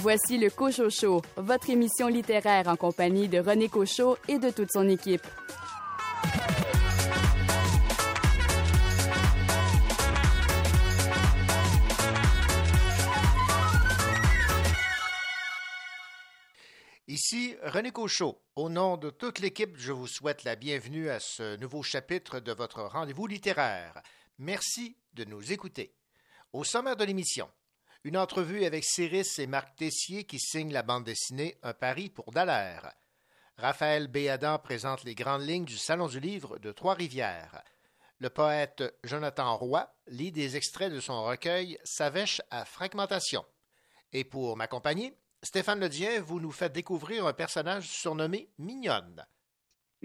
Voici le Cochot Show, votre émission littéraire en compagnie de René Cochot et de toute son équipe. Ici René Cochot. Au nom de toute l'équipe, je vous souhaite la bienvenue à ce nouveau chapitre de votre rendez-vous littéraire. Merci de nous écouter. Au sommaire de l'émission, une entrevue avec Cyrus et Marc Tessier qui signent la bande dessinée Un pari pour Dallaire. Raphaël Béadan présente les grandes lignes du Salon du Livre de Trois-Rivières. Le poète Jonathan Roy lit des extraits de son recueil Savèche à fragmentation. Et pour m'accompagner, Stéphane Ledien, vous nous faites découvrir un personnage surnommé Mignonne.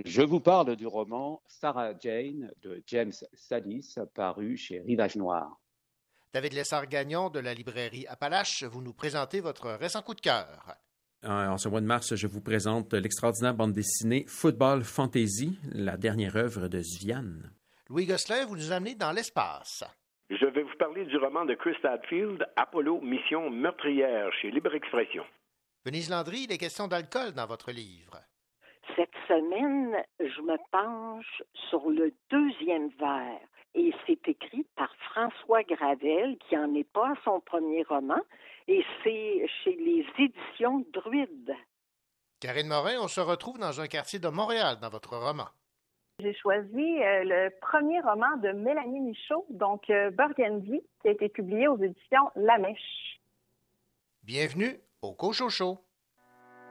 Je vous parle du roman Sarah Jane de James Sadis, paru chez Rivage Noir. David Lessard-Gagnon de la librairie Appalache, vous nous présentez votre récent coup de cœur. En ce mois de mars, je vous présente l'extraordinaire bande dessinée Football Fantasy, la dernière œuvre de Zvian. Louis Gosselin, vous nous amenez dans l'espace. Je vais vous parler du roman de Chris Hadfield, Apollo, Mission meurtrière, chez Libre Expression. Venise Landry, il est question d'alcool dans votre livre. Cette semaine, je me penche sur le deuxième verre et c'est écrit par François Gravel, qui n'en est pas à son premier roman, et c'est chez les éditions Druide. Karine Morin, on se retrouve dans un quartier de Montréal dans votre roman. J'ai choisi euh, le premier roman de Mélanie Michaud, donc euh, Burgundy, qui a été publié aux éditions La Mèche. Bienvenue au Cochocho.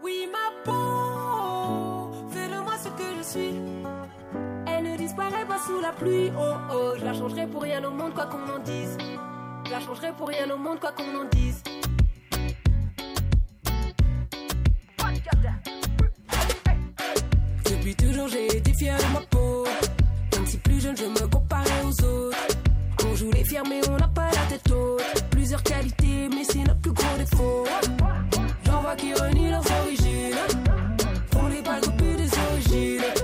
Oui, ma peau, fais de moi ce que je suis. Sous la pluie. Oh oh, je la changerai pour rien au monde, quoi qu'on en dise. Je la changerai pour rien au monde, quoi qu'on en dise. Depuis toujours, j'ai été fier de ma peau. Même si plus jeune, je me comparais aux autres. On joue les fiers, mais on n'a pas la tête haute. Plusieurs qualités, mais c'est notre plus gros défaut. J'en vois qui renient leurs origines. Font les balles copies des origines.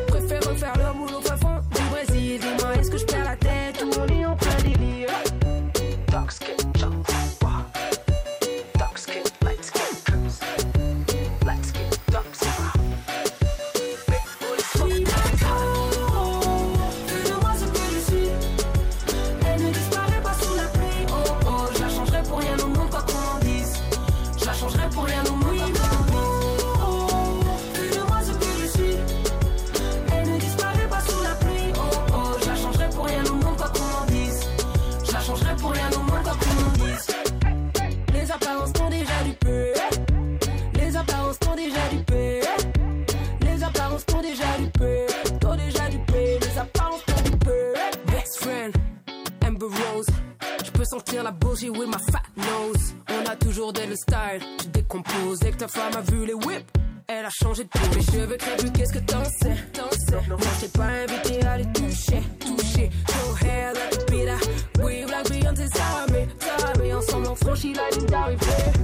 Femme a vu les whips. Elle a changé de peau. Mes cheveux qu'est-ce que t'en sais? T'en sais. Moi, je t'ai pas invité à les toucher, toucher. Your hair like a pita. We like Beyoncé, Sarah May. Ensemble, on franchit la ligne d'arrivée.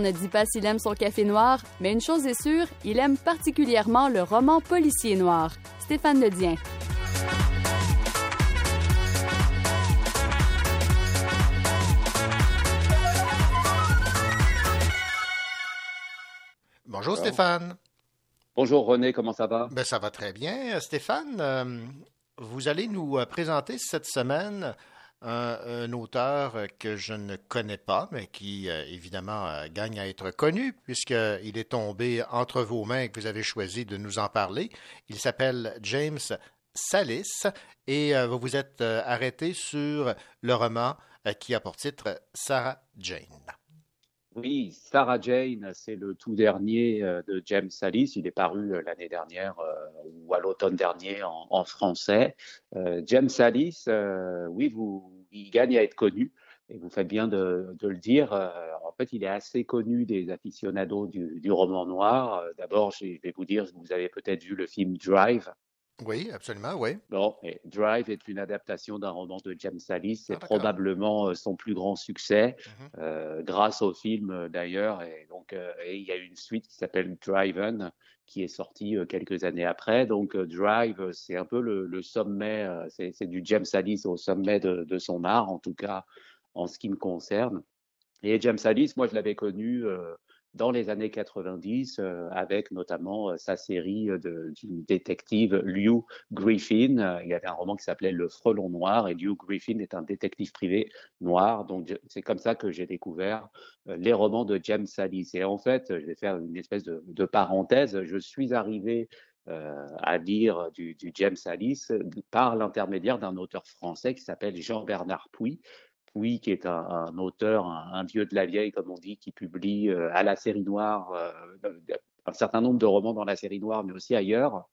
Ne dit pas s'il aime son café noir, mais une chose est sûre, il aime particulièrement le roman policier noir. Stéphane Ledien. Bonjour Stéphane. Bonjour René, comment ça va? Ben, ça va très bien. Euh, Stéphane, euh, vous allez nous euh, présenter cette semaine un, auteur que je ne connais pas, mais qui euh, évidemment euh, gagne à être connu puisqu'il est tombé entre vos mains et que vous avez choisi de nous en parler. Il s'appelle James Salis et euh, vous vous êtes arrêté sur le roman qui a pour titre Sarah Jane. Oui, Sarah Jane, c'est le tout dernier de James Salis. Il est paru l'année dernière ou à l'automne dernier en, français. James Salis, oui, vous, il gagne à être connu. Et vous faites bien de, de le dire. Euh, en fait, il est assez connu des aficionados du, du roman noir. Euh, D'abord, je vais vous dire, vous avez peut-être vu le film Drive. Oui, absolument, oui. Bon, et Drive est une adaptation d'un roman de James Salis. C'est Ah, probablement euh, son plus grand succès, Mhm. euh, grâce au film d'ailleurs. Et donc, euh, et il y a une suite qui s'appelle Driven, qui est sortie euh, quelques années après. Donc, euh, Drive, euh, c'est un peu le, sommet, c'est du James Salis au sommet de, son art, en tout cas en ce qui me concerne. Et James Salis, moi, je l'avais connu dans les années 90, euh, avec notamment euh, sa série euh, de, détective Lew Griffin. Il y avait un roman qui s'appelait Le Frelon Noir, et Lew Griffin est un détective privé noir. Donc, c'est comme ça que j'ai découvert les romans de James Salis. Et en fait, je vais faire une espèce de, parenthèse. Je suis arrivé à lire du, James Salis par l'intermédiaire d'un auteur français qui s'appelle Jean-Bernard Pouy. Pouy, qui est un, auteur, un, un vieux de la vieille, comme on dit, qui publie euh, à la série noire euh, un certain nombre de romans dans la série noire, mais aussi ailleurs.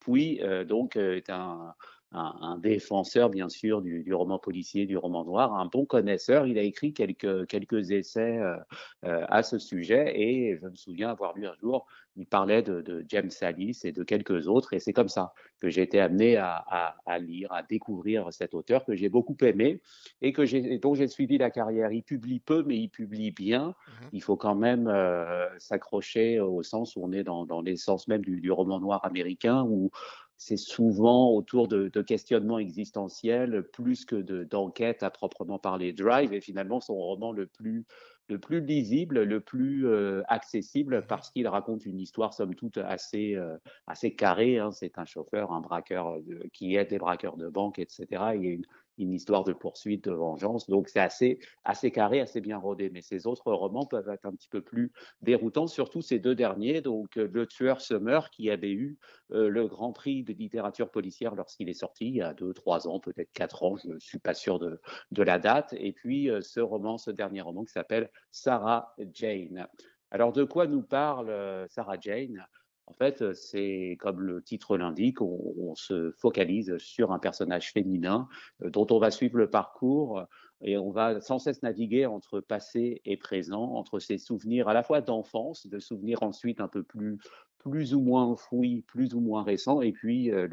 Pouy, euh, donc, est un, un, un défenseur, bien sûr, du, du roman policier, du roman noir, un bon connaisseur. Il a écrit quelques, quelques essais euh, euh, à ce sujet et je me souviens avoir lu un jour, il parlait de, de James Salis et de quelques autres et c'est comme ça que j'ai été amené à, à, à lire, à découvrir cet auteur que j'ai beaucoup aimé et que j'ai, dont j'ai suivi la carrière. Il publie peu, mais il publie bien. Mhm. Il faut quand même euh, s'accrocher au sens où on est dans, dans l'essence même du, du roman noir américain, où c'est souvent autour de, de questionnements existentiels plus que de, d'enquêtes à proprement parler. Drive est finalement son roman le plus le plus lisible, le plus euh, accessible parce qu'il raconte une histoire somme toute assez euh, assez carrée. Hein. C'est un chauffeur, un braqueur de- qui aide des braqueurs de banque, etc. Il y a une, une histoire de poursuite, de vengeance. Donc c'est assez assez carré, assez bien rodé. Mais ces autres romans peuvent être un petit peu plus déroutants, surtout ces deux derniers. Donc euh, Le Tueur meurt, qui avait eu euh, le Grand Prix de littérature policière lorsqu'il est sorti il y a deux, trois ans, peut-être quatre ans. Je ne suis pas sûr de la date. Et puis euh, ce roman, ce dernier roman qui s'appelle Sarah Jane. Alors de quoi nous parle Sarah Jane? En fait, euh, c'est comme le titre l'indique, on, se focalise sur un personnage féminin euh, dont on va suivre le parcours et on va sans cesse naviguer entre passé et présent, entre ses souvenirs à la fois d'enfance, de souvenirs ensuite un peu plus plus ou moins enfouis, plus ou moins récents, et puis euh,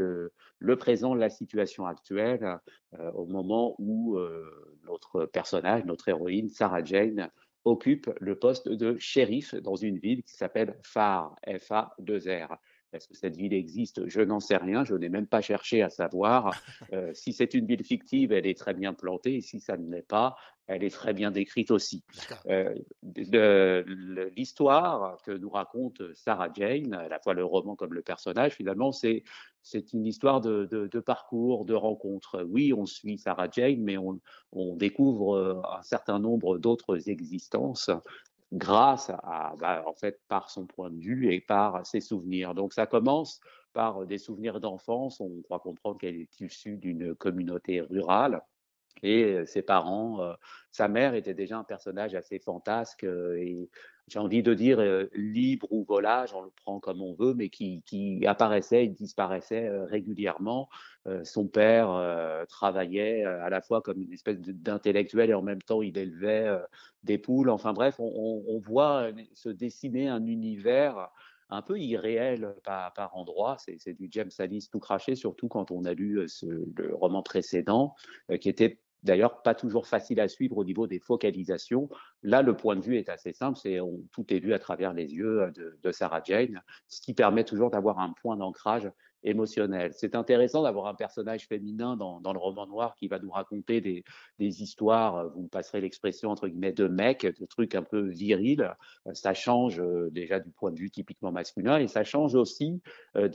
le, présent, la situation actuelle, au moment où notre personnage, notre héroïne, Sarah Jane, occupe le poste de shérif dans une ville qui s'appelle Phare, F-A-2-R. Est-ce que cette ville existe? Je n'en sais rien, je n'ai même pas cherché à savoir. Euh, si c'est une ville fictive, elle est très bien plantée, et si ça ne l'est pas, elle est très bien décrite aussi. Euh, L'histoire que nous raconte Sarah Jane, à la fois le roman comme le personnage, finalement, c'est c'est une histoire de, parcours, de rencontres. Oui, on suit Sarah Jane, mais on, découvre euh, un certain nombre d'autres existences grâce à, bah, en fait, par son point de vue et par ses souvenirs. Donc, ça commence par des souvenirs d'enfance. On croit comprendre qu'elle est issue d'une communauté rurale. Et euh, ses parents, euh, sa mère était déjà un personnage assez fantasque et j'ai envie de dire euh, libre ou volage, on le prend comme on veut, mais qui, qui apparaissait et disparaissait euh, régulièrement. Euh, son père travaillait à la fois comme une espèce d'intellectuel et en même temps il élevait des poules. Enfin bref, on, on- on voit se dessiner un univers un peu irréel par, par endroits. C'est du James Salis tout craché, surtout quand on a lu ce, le roman précédent, qui était d'ailleurs pas toujours facile à suivre au niveau des focalisations. Là, le point de vue est assez simple, tout est vu à travers les yeux euh, de Sarah Jane, ce qui permet toujours d'avoir un point d'ancrage émotionnelle. C'est intéressant d'avoir un personnage féminin dans, dans, le roman noir qui va nous raconter des, des histoires, vous me passerez l'expression entre guillemets, de mecs, de trucs un peu virils. Ça change euh, déjà du point de vue typiquement masculin et ça change aussi euh,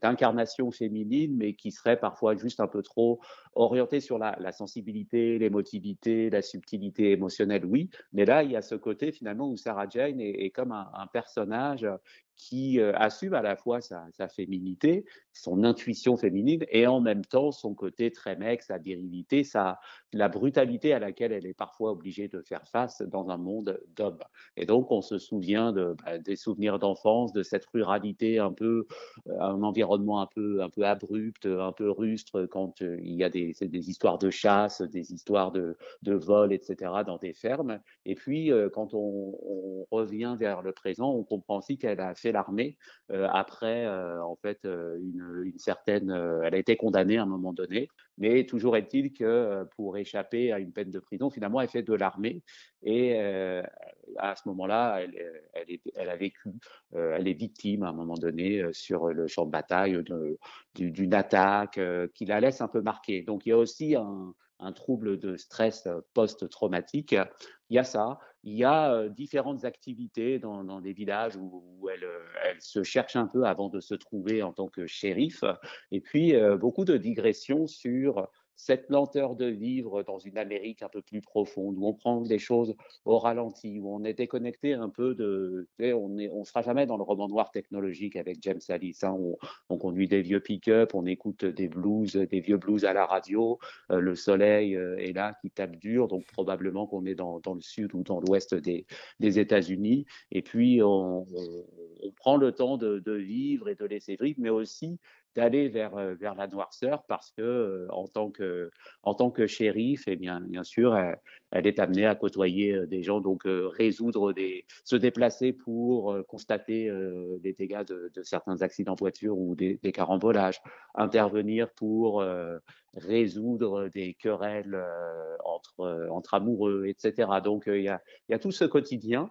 d'incarnation de, de, féminine, mais qui serait parfois juste un peu trop orienté sur la, sensibilité, l'émotivité, la subtilité émotionnelle, oui. Mais là, il y a ce côté finalement où Sarah Jane est, est comme un, un personnage qui euh, assume à la fois sa, féminité, son intuition féminine, et en même temps son côté très mec, sa virilité, sa, la brutalité à laquelle elle est parfois obligée de faire face dans un monde d'hommes. Et donc on se souvient bah, des souvenirs d'enfance, de cette ruralité un peu, euh, un environnement un peu, un peu abrupt, un peu rustre quand euh, il y a des, histoires de chasse, des histoires de, de vol, etc. dans des fermes. Et puis quand on, on revient vers le présent, on comprend aussi qu'elle a l'armée. Euh, après euh, en fait euh, une, une certaine elle a été condamnée à un moment donné. Mais toujours est-il que pour échapper à une peine de prison finalement elle fait de l'armée. Et à ce moment-là elle, elle, est, elle a vécu elle est victime à un moment donné sur le champ de bataille d'une attaque qui la laisse un peu marquée. Donc il y a aussi un, un trouble de stress post-traumatique. Il y a ça. Il y a euh, différentes activités dans, des villages où, où elle, euh, elle, se cherche un peu avant de se trouver en tant que shérif. Et puis, euh, beaucoup de digressions sur cette lenteur de vivre dans une Amérique un peu plus profonde, où on prend les choses au ralenti, où on est déconnecté un peu de, on ne on sera jamais dans le roman noir technologique avec James Alice. Hein, on, on, conduit des vieux pick-up, on écoute des blues, des vieux blues à la radio, euh, le soleil euh, est là qui tape dur, donc probablement qu'on est dans, le sud ou dans l'ouest des, États-Unis. Et puis on, prend le temps de, vivre et de laisser vivre, mais aussi d'aller vers, euh, vers la noirceur parce que euh, en tant que en tant que shérif et eh bien bien sûr elle, elle, est amenée à côtoyer euh, des gens donc résoudre des se déplacer pour constater des dégâts de, certains accidents de voiture ou des, des carambolages intervenir pour résoudre des querelles entre entre amoureux etc donc il y a il y a tout ce quotidien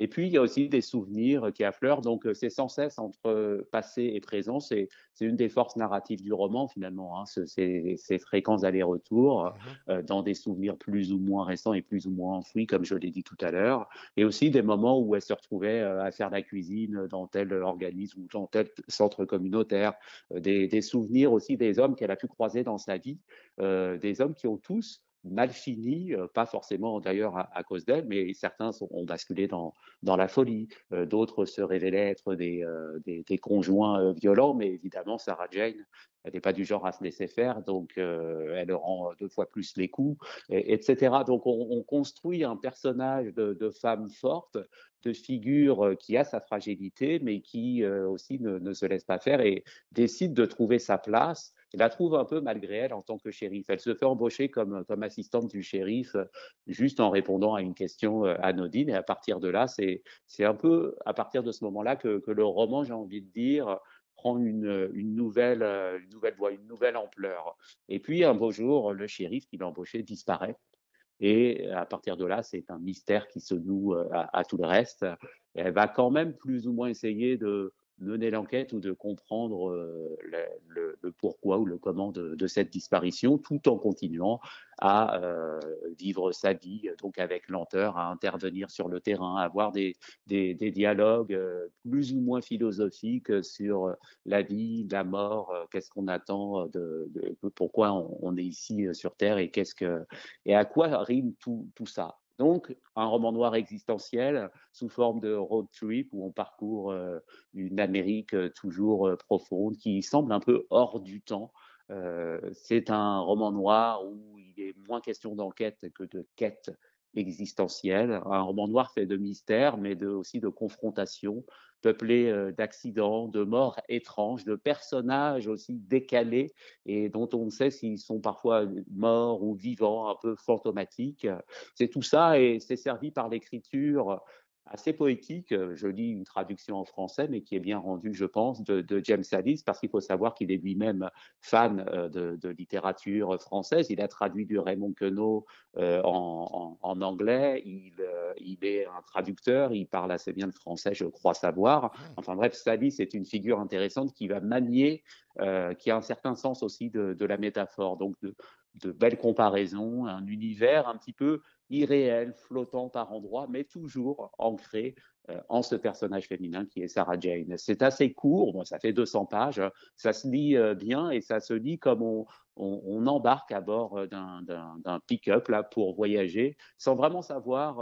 et puis, il y a aussi des souvenirs qui affleurent. Donc, euh, c'est sans cesse entre passé et présent. C'est une des forces narratives du roman, finalement. Hein, ces, ces fréquents allers-retours mmh euh, dans des souvenirs plus ou moins récents et plus ou moins enfouis, comme je l'ai dit tout à l'heure. Et aussi des moments où elle se retrouvait euh, à faire la cuisine dans tel organisme ou dans tel centre communautaire. Des, des souvenirs aussi des hommes qu'elle a pu croiser dans sa vie. Euh, des hommes qui ont tous mal fini, euh, pas forcément d'ailleurs à, cause d'elle, mais certains sont, ont basculé dans, dans la folie, euh, d'autres se révélaient être des, euh, des, conjoints violents, mais évidemment Sarah Jane, elle n'est pas du genre à se laisser faire, donc elle rend deux fois plus les coups, et, etc. Donc on, on, construit un personnage de, femme forte, de figure qui a sa fragilité, mais qui aussi ne, se laisse pas faire et décide de trouver sa place la trouve un peu malgré elle en tant que shérif. Elle se fait embaucher comme, comme assistante du shérif juste en répondant à une question euh, anodine. Et à partir de là, c'est un peu à partir de ce moment-là que, que le roman, j'ai envie de dire, prend une, une, nouvelle, une nouvelle voie, une nouvelle ampleur. Et puis, un beau jour, le shérif qui l'a embauché disparaît. Et à partir de là, c'est un mystère qui se noue euh, à, à, tout le reste. Et elle va quand même plus ou moins essayer de, mener l'enquête ou de comprendre euh, le, pourquoi ou le comment de, cette disparition, tout en continuant à euh, vivre sa vie, donc avec lenteur, à intervenir sur le terrain, à avoir des, dialogues euh, plus ou moins philosophiques sur la vie, la mort, qu'est-ce qu'on attend, de, pourquoi on, est ici sur Terre et qu'est-ce que et à quoi rime tout ça. Donc, un roman noir existentiel sous forme de road trip où on parcourt euh, une Amérique euh, toujours euh, profonde qui semble un peu hors du temps. C'est un roman noir où il est moins question d'enquête que de quête existentielle. Un roman noir fait de mystère, mais aussi de confrontation, peuplé euh, d'accidents, de morts étranges, de personnages aussi décalés et dont on ne sait s'ils sont parfois morts ou vivants, un peu fantomatiques. C'est tout ça et c'est servi par l'écriture assez poétique. Je lis une traduction en français, mais qui est bien rendue, je pense, de, James Sallis, parce qu'il faut savoir qu'il est lui-même fan de, littérature française. Il a traduit du Raymond Queneau en, anglais. Il, il, est un traducteur. Il parle assez bien le français, je crois savoir. Ah. Enfin bref, Sallis est une figure intéressante qui va manier, qui a un certain sens aussi de, la métaphore. Donc de belles comparaisons, un univers un petit peu irréel, flottant par endroits, mais toujours ancré euh, en ce personnage féminin qui est Sarah Jane. C'est assez court, ça fait 200 pages, ça se lit euh, bien et ça se lit comme on, embarque à bord euh, d'un pick-up là pour voyager sans vraiment savoir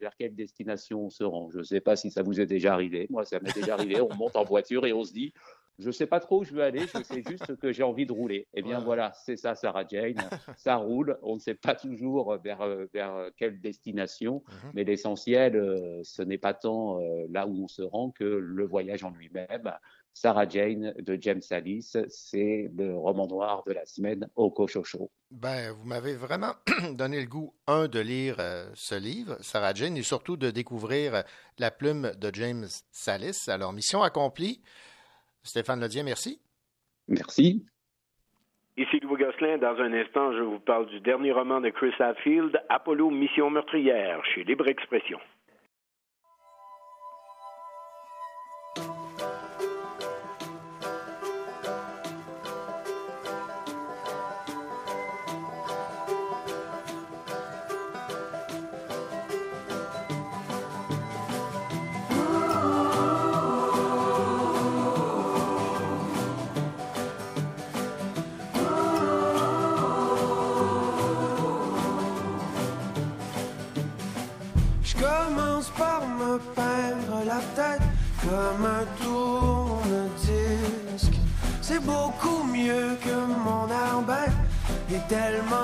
vers quelle destination on se rend. Je ne sais pas si ça vous est déjà arrivé. Moi, ça m'est déjà arrivé. On monte en voiture et on se dit je ne sais pas trop où je veux aller, je sais juste que j'ai envie de rouler. Eh bien voilà, c'est ça Sarah Jane, ça roule, on ne sait pas toujours vers, euh, vers quelle destination, mhm. mais l'essentiel, euh, ce n'est pas tant euh, là où on se rend que le voyage en lui-même. Sarah Jane de James Sallis, c'est le roman noir de la semaine au Cochocho. Ben, vous m'avez vraiment donné le goût, un, de lire ce livre, Sarah Jane, et surtout de découvrir la plume de James Sallis. Alors, mission accomplie. Stéphane Ledien, merci. Merci. Ici Louis Gosselin. Dans un instant, je vous parle du dernier roman de Chris Hadfield, Apollo Mission meurtrière, chez Libre Expression. comme un tourne-disque. C'est beaucoup mieux que mon arbalète. Et tellement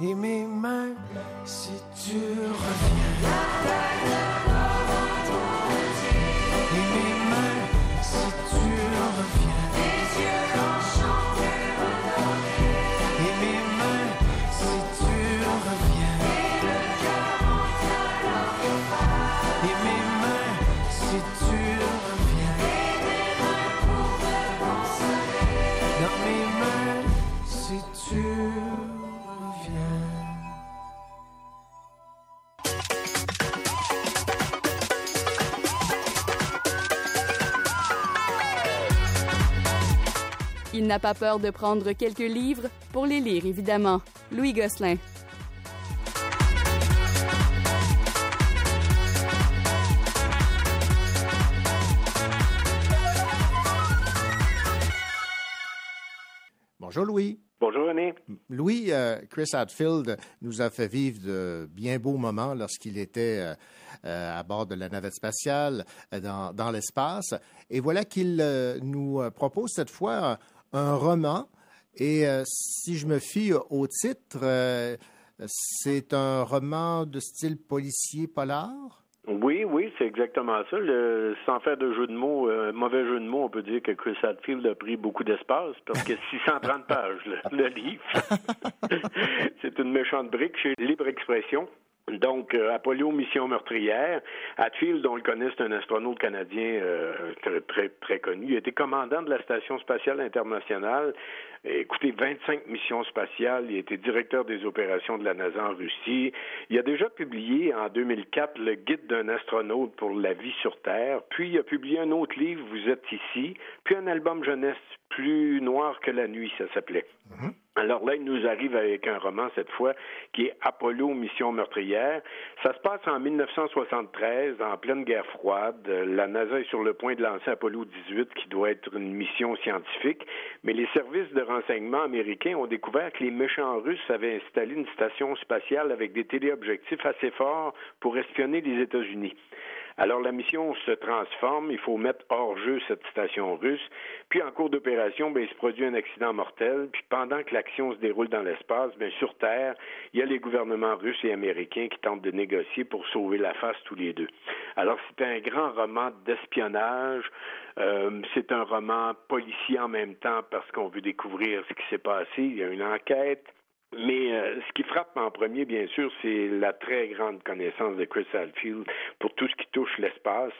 et mes mains si tu reviens. pas peur de prendre quelques livres pour les lire, évidemment. Louis Gosselin. Bonjour Louis. Bonjour René. Louis, euh, Chris Hadfield nous a fait vivre de bien beaux moments lorsqu'il était euh, euh, à bord de la navette spatiale dans, dans l'espace. Et voilà qu'il nous propose cette fois un, roman. Et euh, si je me fie au titre, euh, c'est un roman de style policier polar? Oui, oui, c'est exactement ça. Le, sans faire de jeu de mots, euh, mauvais jeu de mots, on peut dire que Chris Hadfield a pris beaucoup d'espace parce que 630 pages, le, le livre. c'est une méchante brique chez Libre Expression. Donc, euh, Apollo, mission meurtrière. Hatfield, on le connaît, c'est un astronaute canadien euh, très, très, très connu. Il été commandant de la Station spatiale internationale. Écoutez, 25 missions spatiales. Il été directeur des opérations de la NASA en Russie. Il a déjà publié en 2004 le guide d'un astronaute pour la vie sur Terre. Puis, il a publié un autre livre, Vous êtes ici. Puis, un album jeunesse, Plus noir que la nuit, ça s'appelait. Alors là, il nous arrive avec un roman cette fois qui est Apollo, mission meurtrière. Ça se passe en 1973, en pleine guerre froide. La NASA est sur le point de lancer Apollo 18, qui doit être une mission scientifique. Mais les services de renseignement américains ont découvert que les méchants Russes avaient installé une station spatiale avec des téléobjectifs assez forts pour espionner les États-Unis. Alors la mission se transforme, il faut mettre hors jeu cette station russe, puis en cours d'opération, ben, il se produit un accident mortel, puis pendant que l'action se déroule dans l'espace, ben, sur Terre, il y a les gouvernements russes et américains qui tentent de négocier pour sauver la face tous les deux. Alors c'est un grand roman d'espionnage, euh, c'est un roman policier en même temps parce qu'on veut découvrir ce qui s'est passé, il y a une enquête, mais euh, ce qui frappe en premier, bien sûr, c'est la très grande connaissance de Chris Hadfield pour tout ce qui touche l'espace,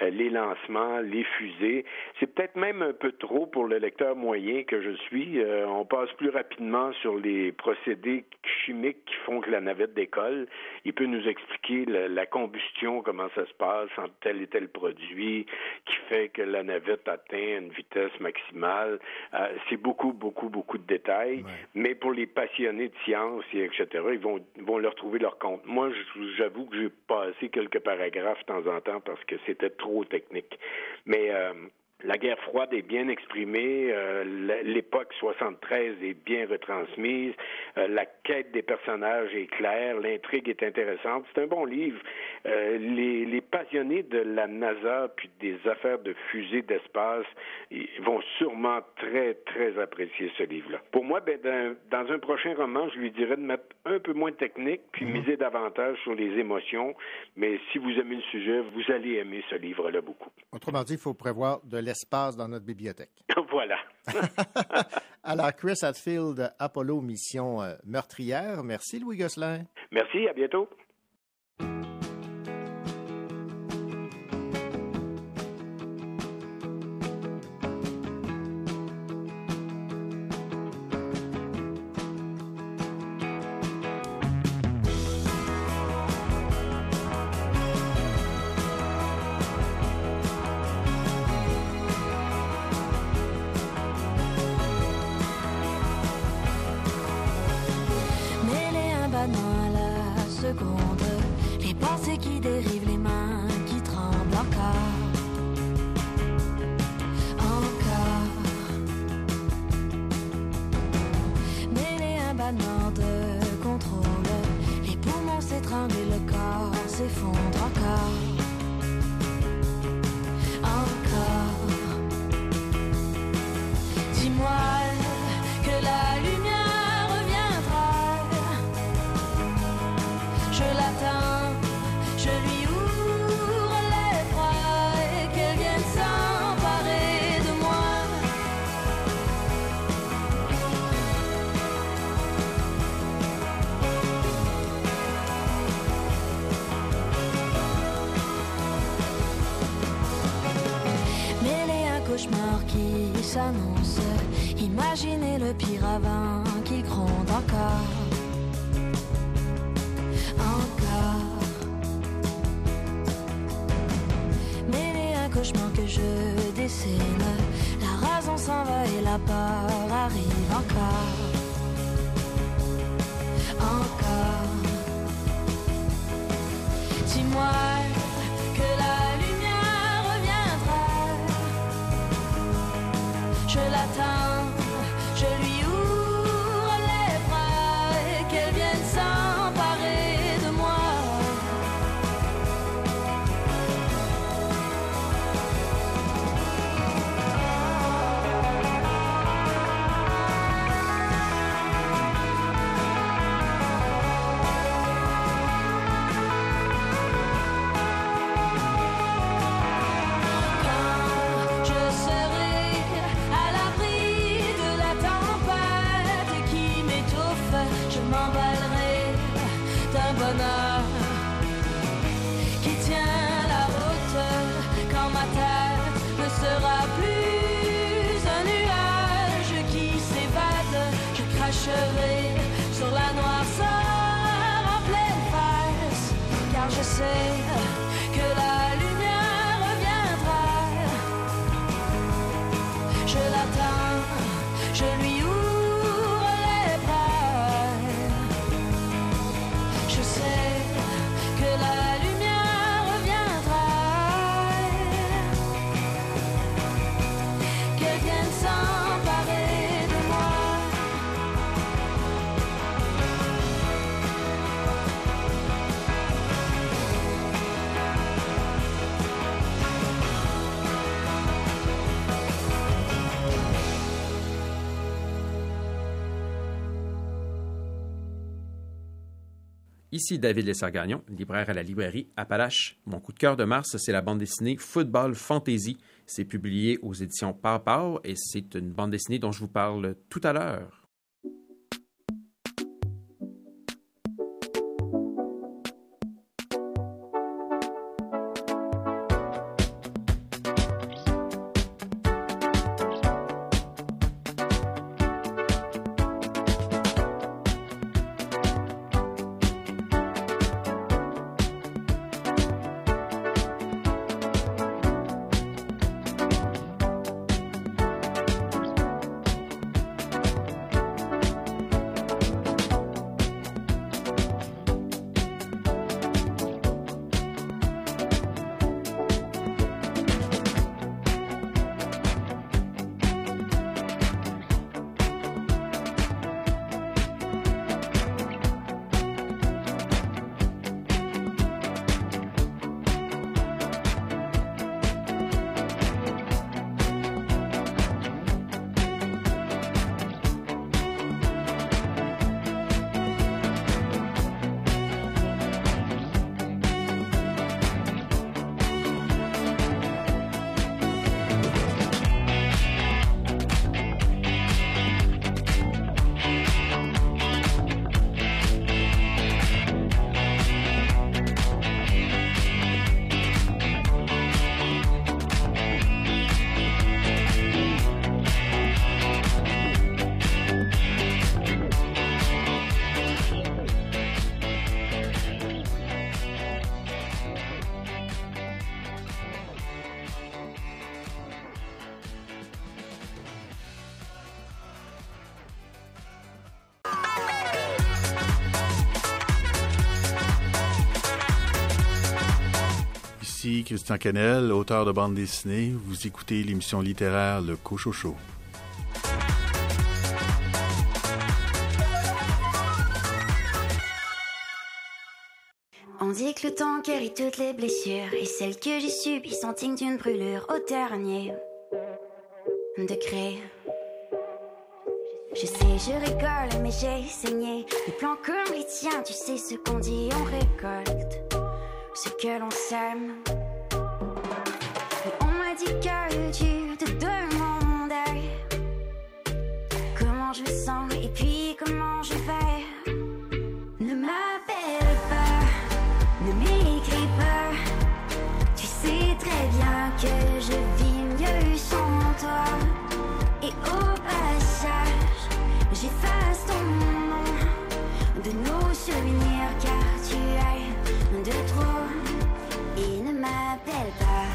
euh, les lancements, les fusées. C'est peut-être même un peu trop pour le lecteur moyen que je suis. Euh, on passe plus rapidement sur les procédés chimiques qui font que la navette décolle. Il peut nous expliquer la, la combustion, comment ça se passe entre tel et tel produit, qui fait que la navette atteint une vitesse maximale. Euh, c'est beaucoup, beaucoup, beaucoup de détails. Mais pour les passionnés de science et etc., ils vont, vont leur trouver leur compte. Moi, j'avoue que j'ai passé quelques paragraphes de temps en temps parce que c'était trop technique. Mais euh, la guerre froide est bien exprimée, euh, l'époque 73 est bien retransmise, euh, la quête des personnages est claire, l'intrigue est intéressante. C'est un bon livre. Euh, les, les passionnés de la NASA puis des affaires de fusées d'espace vont sûrement très, très apprécier ce livre-là. Pour moi, ben, dans, dans un prochain roman, je lui dirais de mettre un peu moins de technique puis miser davantage sur les émotions. Mais si vous aimez le sujet, vous allez aimer ce livre-là beaucoup. Autrement dit, il faut prévoir de l'espace dans notre bibliothèque. voilà. Alors, Chris Hadfield, Apollo, mission euh, meurtrière. Merci, Louis Gosselin. Merci, à bientôt. Je l'attends, je lui ouvre Ici David Lessard-Gagnon, libraire à la librairie Appalache. Mon coup de cœur de mars, c'est la bande dessinée Football Fantasy. C'est publié aux éditions Par et c'est une bande dessinée dont je vous parle tout à l'heure. Ici Christian Canel, auteur de bande dessinée. Vous écoutez l'émission littéraire Le Cochocho. On dit que le temps guérit toutes les blessures et celles que j'ai subies sont dignes d'une brûlure au dernier degré. Je sais, je rigole, mais j'ai saigné. Des plans comme les tiens, tu sais ce qu'on dit, on récolte ce que l'on. Et on m'a dit que tu te demandais comment je me sens et puis comment je vais. Ne m'appelle pas, ne m'écris pas. Tu sais très bien que je vis mieux sans toi. Et au passage, j'efface ton nom de nos souvenirs pas,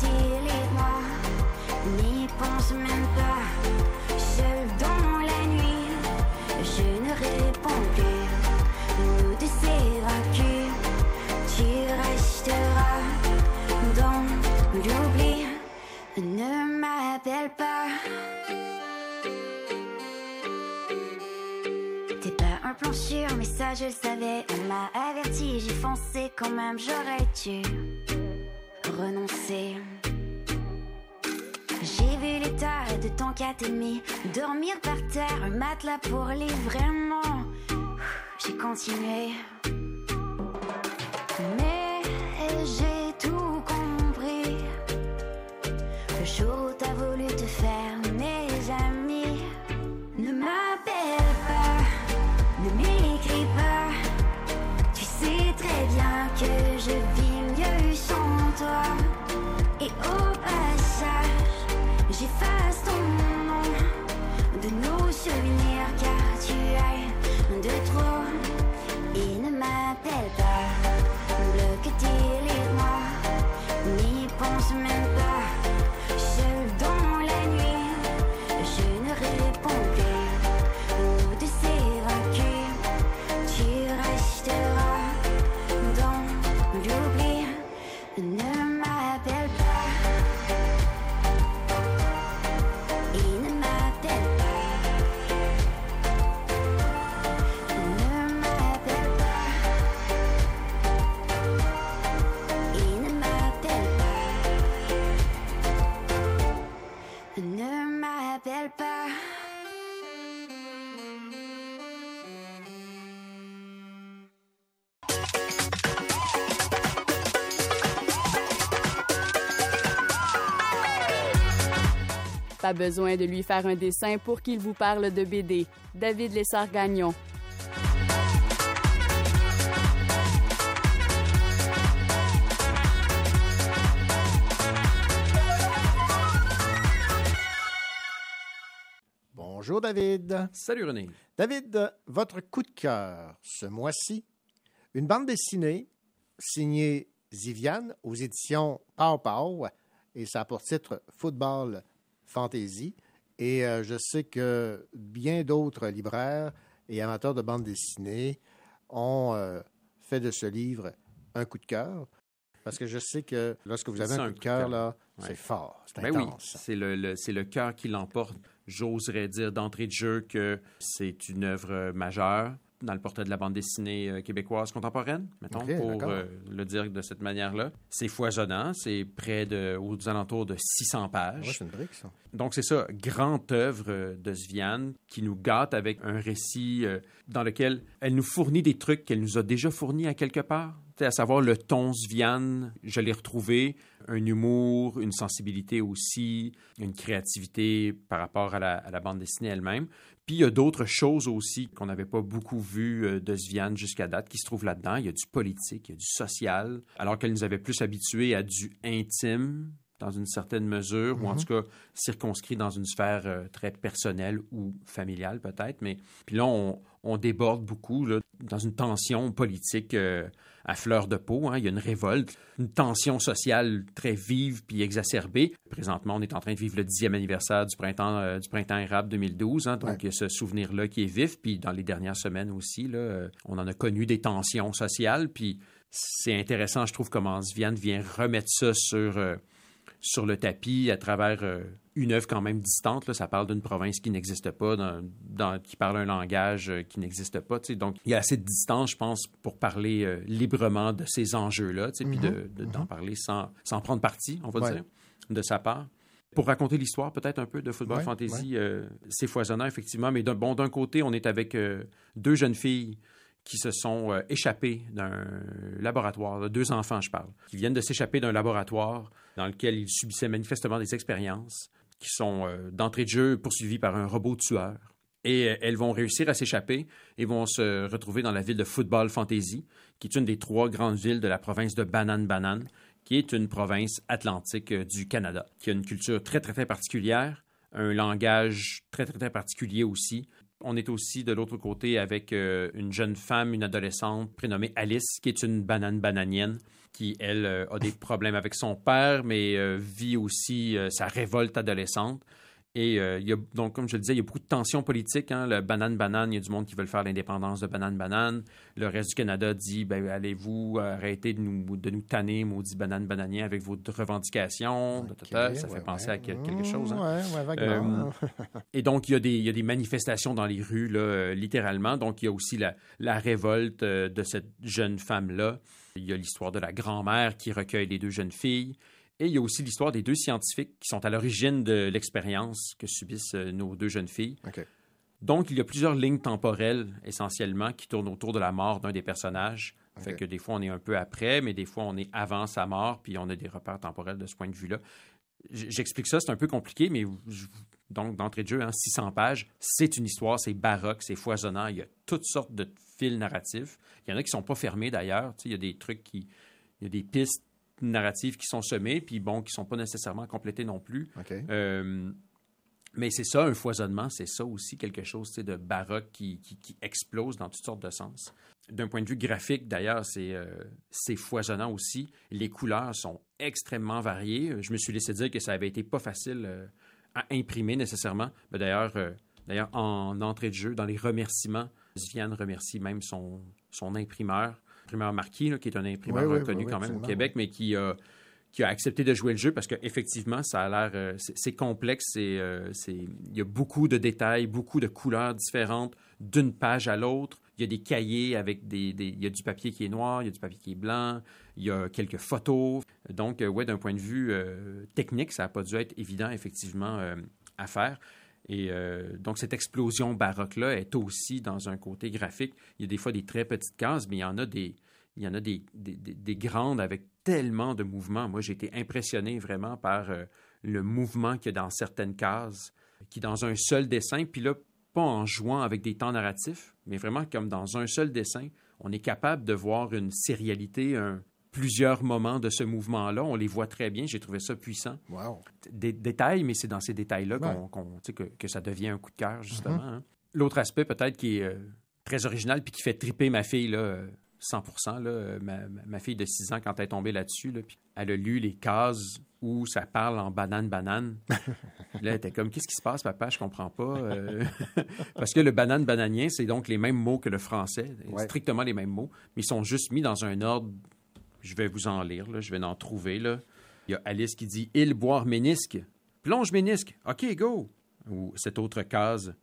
tes les moi, n'y pense même pas. Seul dans la nuit, je ne réponds plus. Nous deux s'évacuent, tu resteras dans l'oubli. Ne m'appelle pas. Un mais ça je le savais. On m'a averti, j'ai foncé quand même, j'aurais dû renoncer. J'ai vu l'état de ton catémie dormir par terre, un matelas pour les vraiment. J'ai continué. Mais j'ai tout compris. Le jour où t'as voulu te faire mes amis. Ne m'appelle bien que je vis mieux sans toi. Et au passage, j'efface ton nom de nos souvenirs car tu as de trop. Et ne m'appelle pas, bloque-t-il Pas besoin de lui faire un dessin pour qu'il vous parle de BD. David Lessard-Gagnon. Bonjour David. Salut René. David, votre coup de cœur ce mois-ci, une bande dessinée signée Ziviane aux éditions Pau Pau et ça a pour titre Football Fantasy. Et euh, je sais que bien d'autres libraires et amateurs de bande dessinée ont euh, fait de ce livre un coup de cœur. Parce que je sais que lorsque vous avez un coup de coup de cœur, là, Ouais. c'est fort, c'est Ben oui, c'est le, le cœur qui l'emporte. J'oserais dire d'entrée de jeu que c'est une œuvre euh, majeure dans le portrait de la bande dessinée euh, québécoise contemporaine, mettons, pour euh, le dire de cette manière-là. C'est foisonnant, c'est près de, aux alentours de 600 Ouais, pages. c'est une brique, ça. Donc, c'est ça, grande œuvre de Sviane qui nous gâte avec un récit euh, dans lequel elle nous fournit des trucs qu'elle nous a déjà fournis à quelque part. À savoir le ton Sviane, je l'ai retrouvé, un humour, une sensibilité aussi, une créativité par rapport à la, à la bande dessinée elle-même. Puis il y a d'autres choses aussi qu'on n'avait pas beaucoup vues euh, de Sviane jusqu'à date qui se trouvent là-dedans. Il y a du politique, il y a du social, alors qu'elle nous avait plus habitués à du intime dans une certaine mesure, ou en Mhm. tout cas circonscrit dans une sphère euh, très personnelle ou familiale peut-être. Mais puis là, on, on déborde beaucoup là, dans une tension politique euh, à fleur de peau. hein. Il y a une révolte, une tension sociale très vive puis exacerbée. Présentement, on est en train de vivre le dixième anniversaire du printemps, euh, du printemps érable 2012. hein. donc, Ouais. il y a ce souvenir-là qui est vif. Puis dans les dernières semaines aussi, là, euh, on en a connu des tensions sociales. Puis c'est intéressant, je trouve, comment Sviane vient remettre ça sur... euh, sur le tapis à travers euh, une œuvre quand même distante. Là. Ça parle d'une province qui n'existe pas, dans- dans- qui parle un langage euh, qui n'existe pas. Donc, il y a assez de distance, je pense, pour parler euh, librement de ces enjeux-là, tu sais, puis de- de- d'en parler sans, sans prendre parti, on va Ouais. dire, de sa part. Pour raconter l'histoire, peut-être un peu de football Ouais, fantasy, euh, c'est foisonnant, effectivement. Mais d'un bon, d'un côté, on est avec euh, deux jeunes filles qui se sont euh, échappées d'un laboratoire, deux enfants, je parle, qui viennent de s'échapper d'un laboratoire dans lequel ils subissaient manifestement des expériences, qui sont euh, d'entrée de jeu poursuivis par un robot tueur. Et euh, elles vont réussir à s'échapper et vont se retrouver dans la ville de Football Fantasy, qui est une des trois grandes villes de la province de Banane Banane, qui est une province atlantique euh, du Canada, qui a une culture très, très, très particulière, un langage très, très, très particulier aussi. On est aussi de l'autre côté avec une jeune femme, une adolescente prénommée Alice, qui est une banane bananienne, qui, elle, euh, a des problèmes avec son père, mais euh, vit aussi euh, sa révolte adolescente. Et euh, il y a, donc, comme je le disais, il y a beaucoup de tensions politiques. Hein. Le banane-banane, il y a du monde qui veut faire l'indépendance de banane-banane. Le reste du Canada dit ben, allez-vous arrêter de nous, de nous tanner, maudit banane-bananien, avec vos revendications? Ça ouais, fait penser ouais. à quel- quelque chose. hein. Ouais. Et donc, il y, a des, il y a des manifestations dans les rues, là, euh, littéralement. Donc, il y a aussi la, la révolte de cette jeune femme-là. Il y a l'histoire de la grand-mère qui recueille les deux jeunes filles. Et il y a aussi l'histoire des deux scientifiques qui sont à l'origine de l'expérience que subissent euh, nos deux jeunes filles. Donc, il y a plusieurs lignes temporelles, essentiellement, qui tournent autour de la mort d'un des personnages. Fait Ok. que des fois, on est un peu après, mais des fois, on est avant sa mort, puis on a des repères temporels de ce point de vue-là. J'explique ça, c'est un peu compliqué, mais je- donc, d'entrée de jeu, hein, 600 pages, c'est une histoire, c'est baroque, c'est foisonnant, il y a toutes sortes de fils narratifs. Il y en a qui sont pas fermés, d'ailleurs. Tu sais, Il y a des trucs qui... Il y a des pistes narratives qui sont semées, puis bon, qui sont pas nécessairement complétées non plus. Euh, Mais c'est ça, un foisonnement, c'est ça aussi quelque chose tu sais, de baroque qui, qui- qui explose dans toutes sortes de sens. D'un point de vue graphique, d'ailleurs, c'est euh, c'est foisonnant aussi. Les couleurs sont extrêmement variées. Je me suis laissé dire que ça avait été pas facile euh, à imprimer nécessairement. D'ailleurs, euh, d'ailleurs, en entrée de jeu, dans les remerciements, Viviane remercie même son, son imprimeur, imprimeur Marquis, là, qui est un imprimeur Oui, reconnu oui, oui, quand même au Québec, mais qui a qui a accepté de jouer le jeu parce qu'effectivement, ça a l'air. euh, c'est complexe. euh, Il y a beaucoup de détails, beaucoup de couleurs différentes d'une page à l'autre. Il y a des cahiers avec des, Il y a du papier qui est noir, il y a du papier qui est blanc, il y a quelques photos. Donc, euh, ouais, d'un point de vue euh, technique, ça n'a pas dû être évident, effectivement, euh, à faire. Et donc, cette explosion baroque-là est aussi dans un côté graphique. Il y a des fois des très petites cases, mais il y en a des, il y en a des, des- des- des grandes avec tellement de mouvements. Moi, j'ai été impressionné vraiment par le mouvement qu'il y a dans certaines cases, qui dans un seul dessin, puis là, pas en jouant avec des temps narratifs, mais vraiment comme dans un seul dessin, on est capable de voir une sérialité, un- plusieurs moments de ce mouvement-là. On les voit très bien. J'ai trouvé ça puissant. Wow. Des détails, mais c'est dans ces détails-là qu'on, Ouais. qu'on- tu sais, que, que ça devient un coup de cœur, justement. Mhm. hein. L'autre aspect, peut-être, qui est euh, très original puis qui fait triper ma fille, là, euh, 100 là, ma, fille de 6 ans, quand elle est tombée là-dessus, là, elle a lu les cases où ça parle en banane-banane. Là, elle était comme, qu'est-ce qui se passe, papa? Je comprends pas. euh. Parce que le banane-bananien, c'est donc les mêmes mots que le français, Ouais. strictement les mêmes mots, mais ils sont juste mis dans un ordre. Je vais vous en lire, là, je vais en trouver. Là. Il y a Alice qui dit Il boire ménisque. Plonge ménisque. OK, go. Ou cette autre case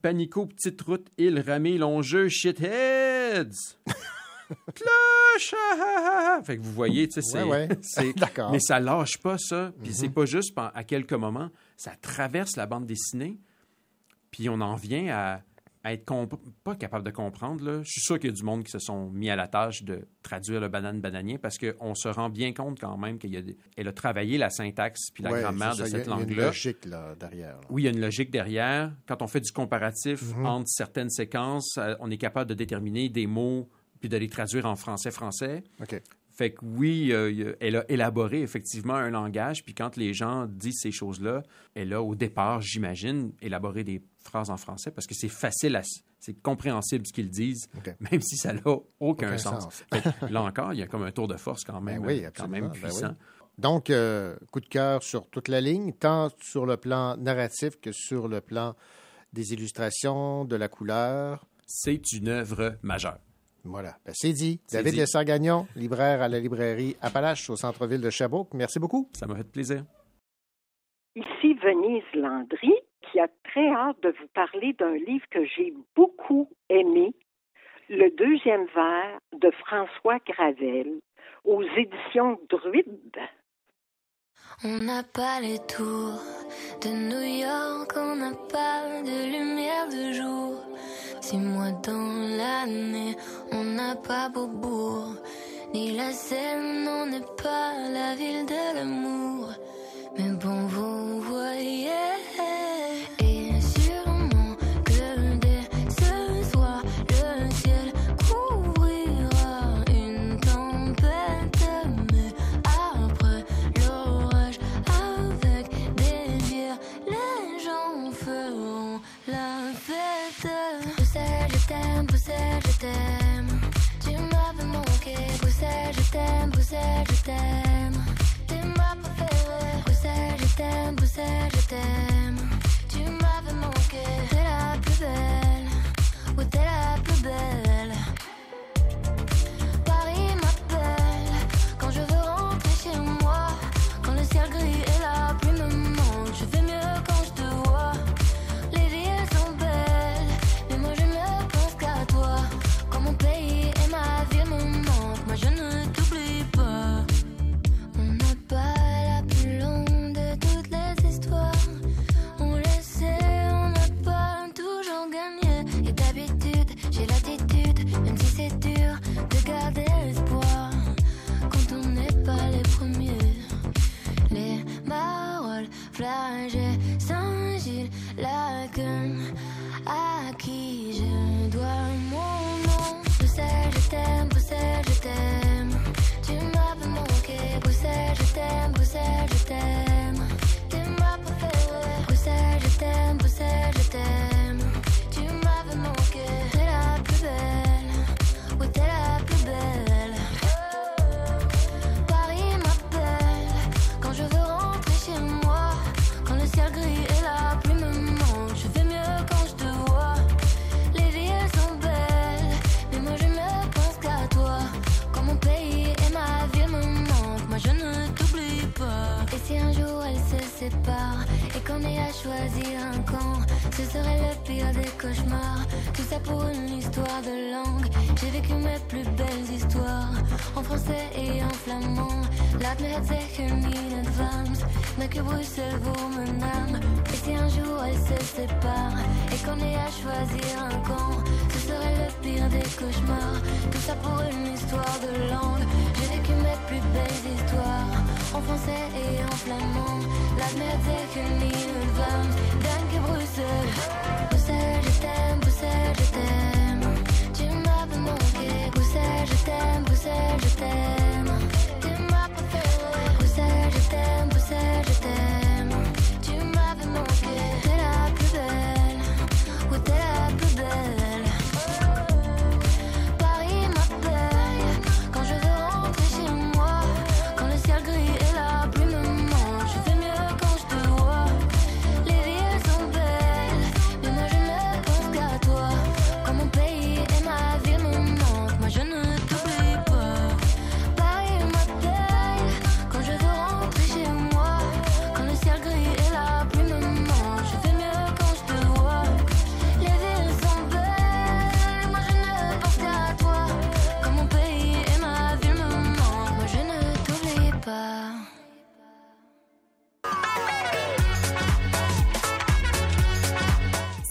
Panico, petite route, île ramée, longeux, shitheads. Cloche! ah, ah, ah. Fait que vous voyez, tu sais, c'est. Ouais, ouais. c'est- D'accord. Mais ça lâche pas, ça. Puis Mhm. c'est pas juste à quelques moments. Ça traverse la bande dessinée. Puis on en vient à, à être pas capable de comprendre. Là. Je suis sûr qu'il y a du monde qui se sont mis à la tâche de traduire le banane bananien parce qu'on se rend bien compte quand même qu'elle a travaillé la syntaxe puis la Ouais, grammaire de a- cette il y a une langue-là. logique là, derrière. là. Oui, il y a une logique derrière. Quand on fait du comparatif Mhm. entre certaines séquences, euh, on est capable de déterminer des mots puis de les traduire en français-français. OK. Fait que oui, euh, elle a élaboré effectivement un langage, puis quand les gens disent ces choses-là, elle a au départ, j'imagine, élaboré des phrases en français parce que c'est facile, à, c'est compréhensible ce qu'ils disent, même si ça n'a aucun, Aucun sens. sens. Fait que là encore, il y a comme un tour de force quand même, Ben oui, euh, quand même Ben puissant. oui. Donc, euh, coup de cœur sur toute la ligne, tant sur le plan narratif que sur le plan des illustrations, de la couleur. C'est une œuvre majeure. Voilà. Ben, c'est dit. David. Lessard-Gagnon, libraire à la librairie Appalache au centre-ville de Sherbrooke. Merci beaucoup. Ça m'a fait plaisir. Ici Venise Landry, qui a très hâte de vous parler d'un livre que j'ai beaucoup aimé, Le deuxième vers de François Gravel, aux éditions Druide. On n'a pas les tours de New York, on n'a pas de lumière de jour. Six mois dans l'année, on n'a pas Beaubourg, ni la Seine, on n'est pas la ville de l'amour.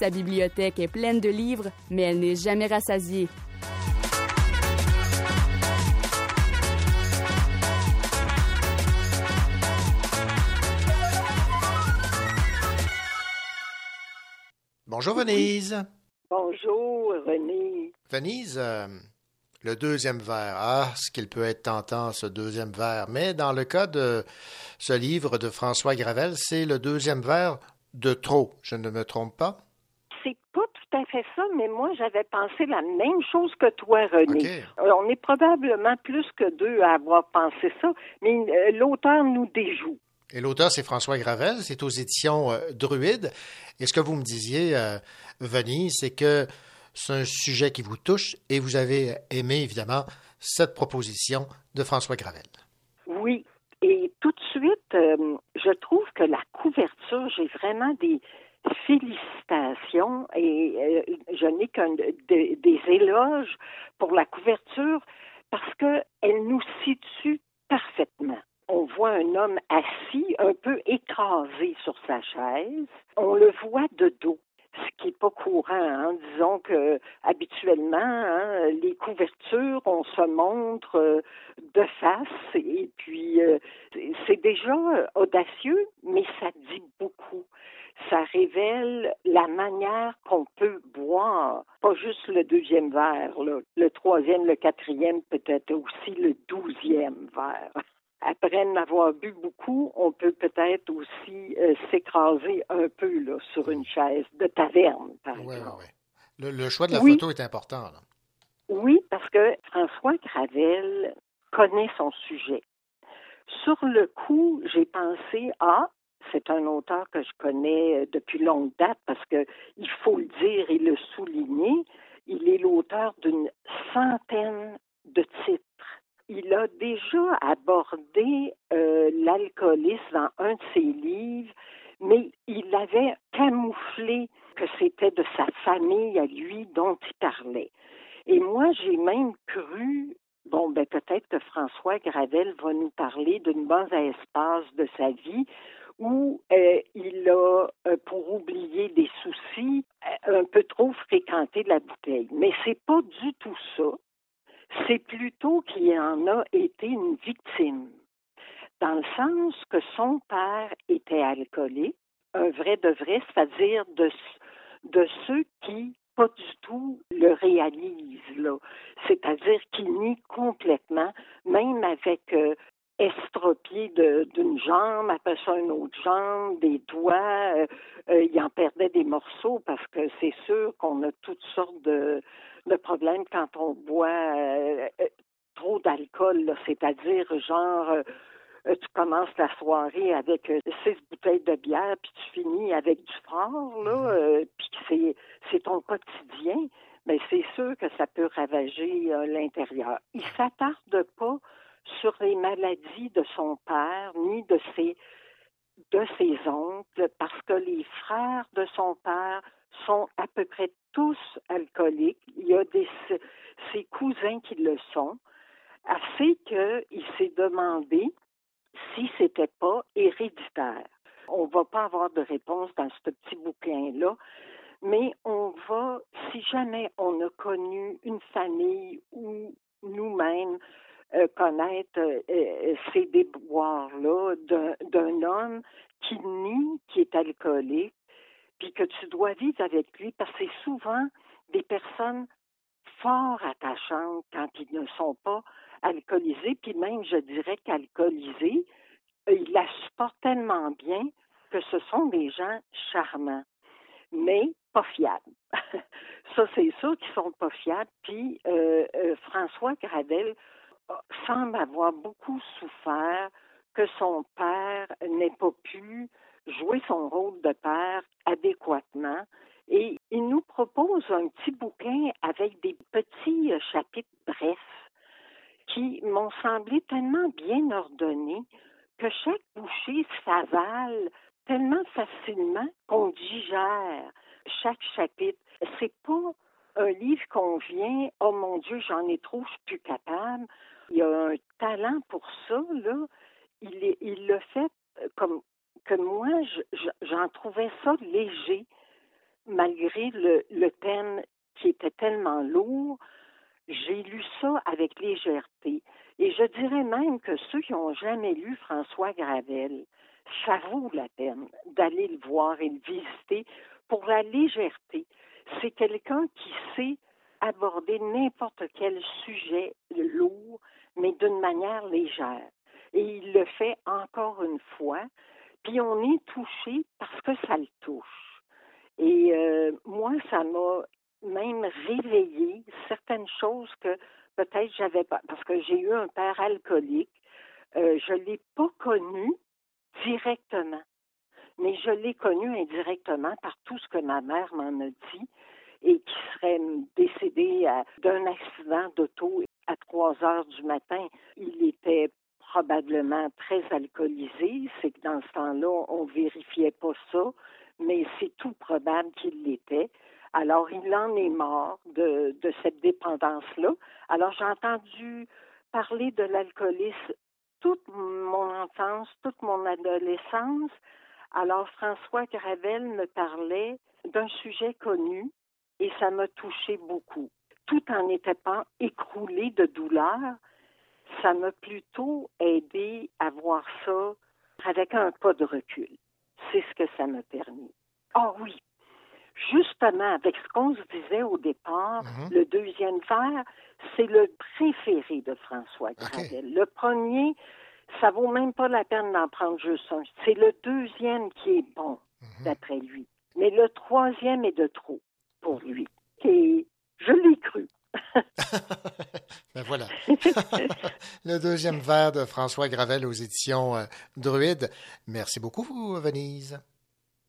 Sa bibliothèque est pleine de livres, mais elle n'est jamais rassasiée. Bonjour Venise. Bonjour, René. Venise, euh, le deuxième vers. Ah, ce qu'il peut être tentant, ce deuxième vers. Mais dans le cas de ce livre de François Gravel, c'est le deuxième vers de trop. Je ne me trompe pas? Tout à fait ça, mais moi, j'avais pensé la même chose que toi, René. On est probablement plus que deux à avoir pensé ça, mais euh, l'auteur nous déjoue. Et l'auteur, c'est François Gravel. C'est aux éditions euh, Druide. Et ce que vous me disiez, euh, Venise, c'est que c'est un sujet qui vous touche et vous avez aimé, évidemment, cette proposition de François Gravel. Oui, et tout de suite, euh, je trouve que la couverture, j'ai vraiment des félicitations et euh, je n'ai qu'un de- des éloges pour la couverture parce qu'elle nous situe parfaitement. On voit un homme assis, un peu écrasé sur sa chaise. On le voit de dos ce qui n'est pas courant. hein. Disons que habituellement, hein, les couvertures, on se montre euh, de face et puis euh, c'est- déjà audacieux, mais ça dit beaucoup. Ça révèle la manière qu'on peut boire, pas juste le deuxième verre, le troisième, le quatrième, peut-être aussi le douzième verre. Après en avoir bu beaucoup, on peut peut-être aussi euh, s'écraser un peu là, sur une chaise de taverne, par Ouais, exemple. ouais. Le, le choix de la Oui. photo est important. là. Oui, parce que François Gravel connaît son sujet. Sur le coup, j'ai pensé, ah, c'est un auteur que je connais euh, depuis longue date parce que il faut le dire et le souligner, il est l'auteur d'une centaine de titres. Il a déjà abordé euh, l'alcoolisme dans un de ses livres, mais il avait camouflé que c'était de sa famille à lui dont il parlait. Et moi, j'ai même cru, bon, ben peut-être que François Gravel va nous parler d'une mauvaise passe de sa vie où euh, il a, euh, pour oublier des soucis, un peu trop fréquenté la bouteille. Mais c'est pas du tout ça. C'est plutôt qu'il en a été une victime. Dans le sens que son père était alcoolique, un vrai de vrai, c'est-à-dire de, de ceux qui pas du tout le réalisent, là. C'est-à-dire qui nie complètement, même avec euh, estropié d'une jambe, après ça une autre jambe, des doigts, euh, euh, il en perdait des morceaux parce que c'est sûr qu'on a toutes sortes de, de problèmes quand on boit euh, euh, trop d'alcool, c'est-à-dire genre euh, tu commences la soirée avec six bouteilles de bière, puis tu finis avec du fort, là, euh, puis que c'est, c'est ton quotidien, mais c'est sûr que ça peut ravager l'intérieur. Il s'attarde pas sur les maladies de son père, ni de ses de ses oncles, parce que les frères de son père sont à peu près tous alcooliques. Il y a des, ses cousins qui le sont, assez qu'il s'est demandé si c'était pas héréditaire. On va pas avoir de réponse dans ce petit bouquin-là, mais on va, si jamais on a connu une famille ou nous-mêmes euh, connaître euh, euh, ces déboires-là d'un- d'un homme qui nie qui est alcoolique, puis que tu dois vivre avec lui, parce que c'est souvent des personnes fort attachantes quand ils ne sont pas alcoolisés, puis même, je dirais qu'alcoolisés, euh, ils la supportent tellement bien que ce sont des gens charmants, mais pas fiables. Ça, c'est sûr qu'ils sont pas fiables. Puis euh, euh, François Gravel euh, semble avoir beaucoup souffert que son père n'ait pas pu jouer son rôle de père adéquatement. Et il nous propose un petit bouquin avec des petits euh, chapitres brefs qui m'ont semblé tellement bien ordonnés que chaque bouchée s'avale tellement facilement qu'on digère chaque chapitre. C'est pas un livre qu'on vient, oh mon Dieu, j'en ai trop, je suis plus capable. Il y a un talent pour ça, là. Il, le fait euh, comme que moi, je- je- j'en trouvais ça léger, malgré le, le thème qui était tellement lourd. J'ai lu ça avec légèreté. Et je dirais même que ceux qui n'ont jamais lu François Gravel, ça vaut la peine d'aller le voir et le visiter pour la légèreté. C'est quelqu'un qui sait aborder n'importe quel sujet lourd, mais d'une manière légère. Et il le fait encore une fois. Puis on est touché parce que ça le touche. Et euh, moi, ça m'a même réveillé certaines choses que peut-être j'avais pas, parce que j'ai eu un père alcoolique. Euh, je l'ai pas connu directement, mais je l'ai connu indirectement par tout ce que ma mère m'en a dit et qui serait décédé d'un accident d'auto à 3 heures du matin. Il était probablement très alcoolisé. C'est que dans ce temps-là, on vérifiait pas ça, mais c'est tout probable qu'il l'était. Alors, il en est mort de, cette dépendance-là. Alors, j'ai entendu parler de l'alcoolisme toute mon enfance, toute mon adolescence. Alors, François Gravel me parlait d'un sujet connu et ça m'a touché beaucoup. Tout en n'était pas écroulé de douleur, ça m'a plutôt aidé à voir ça avec un pas de recul. C'est ce que ça m'a permis. Ah oui, justement, avec ce qu'on se disait au départ, le deuxième vers, c'est le préféré de François Gravel. Le premier, ça vaut même pas la peine d'en prendre juste un. C'est le deuxième qui est bon, d'après lui. Mais le troisième est de trop pour lui. Et je l'ai cru. Ben voilà. le deuxième vers de François Gravel aux éditions euh, Druide. Merci beaucoup, Venise.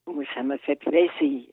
Oui, ça me fait plaisir.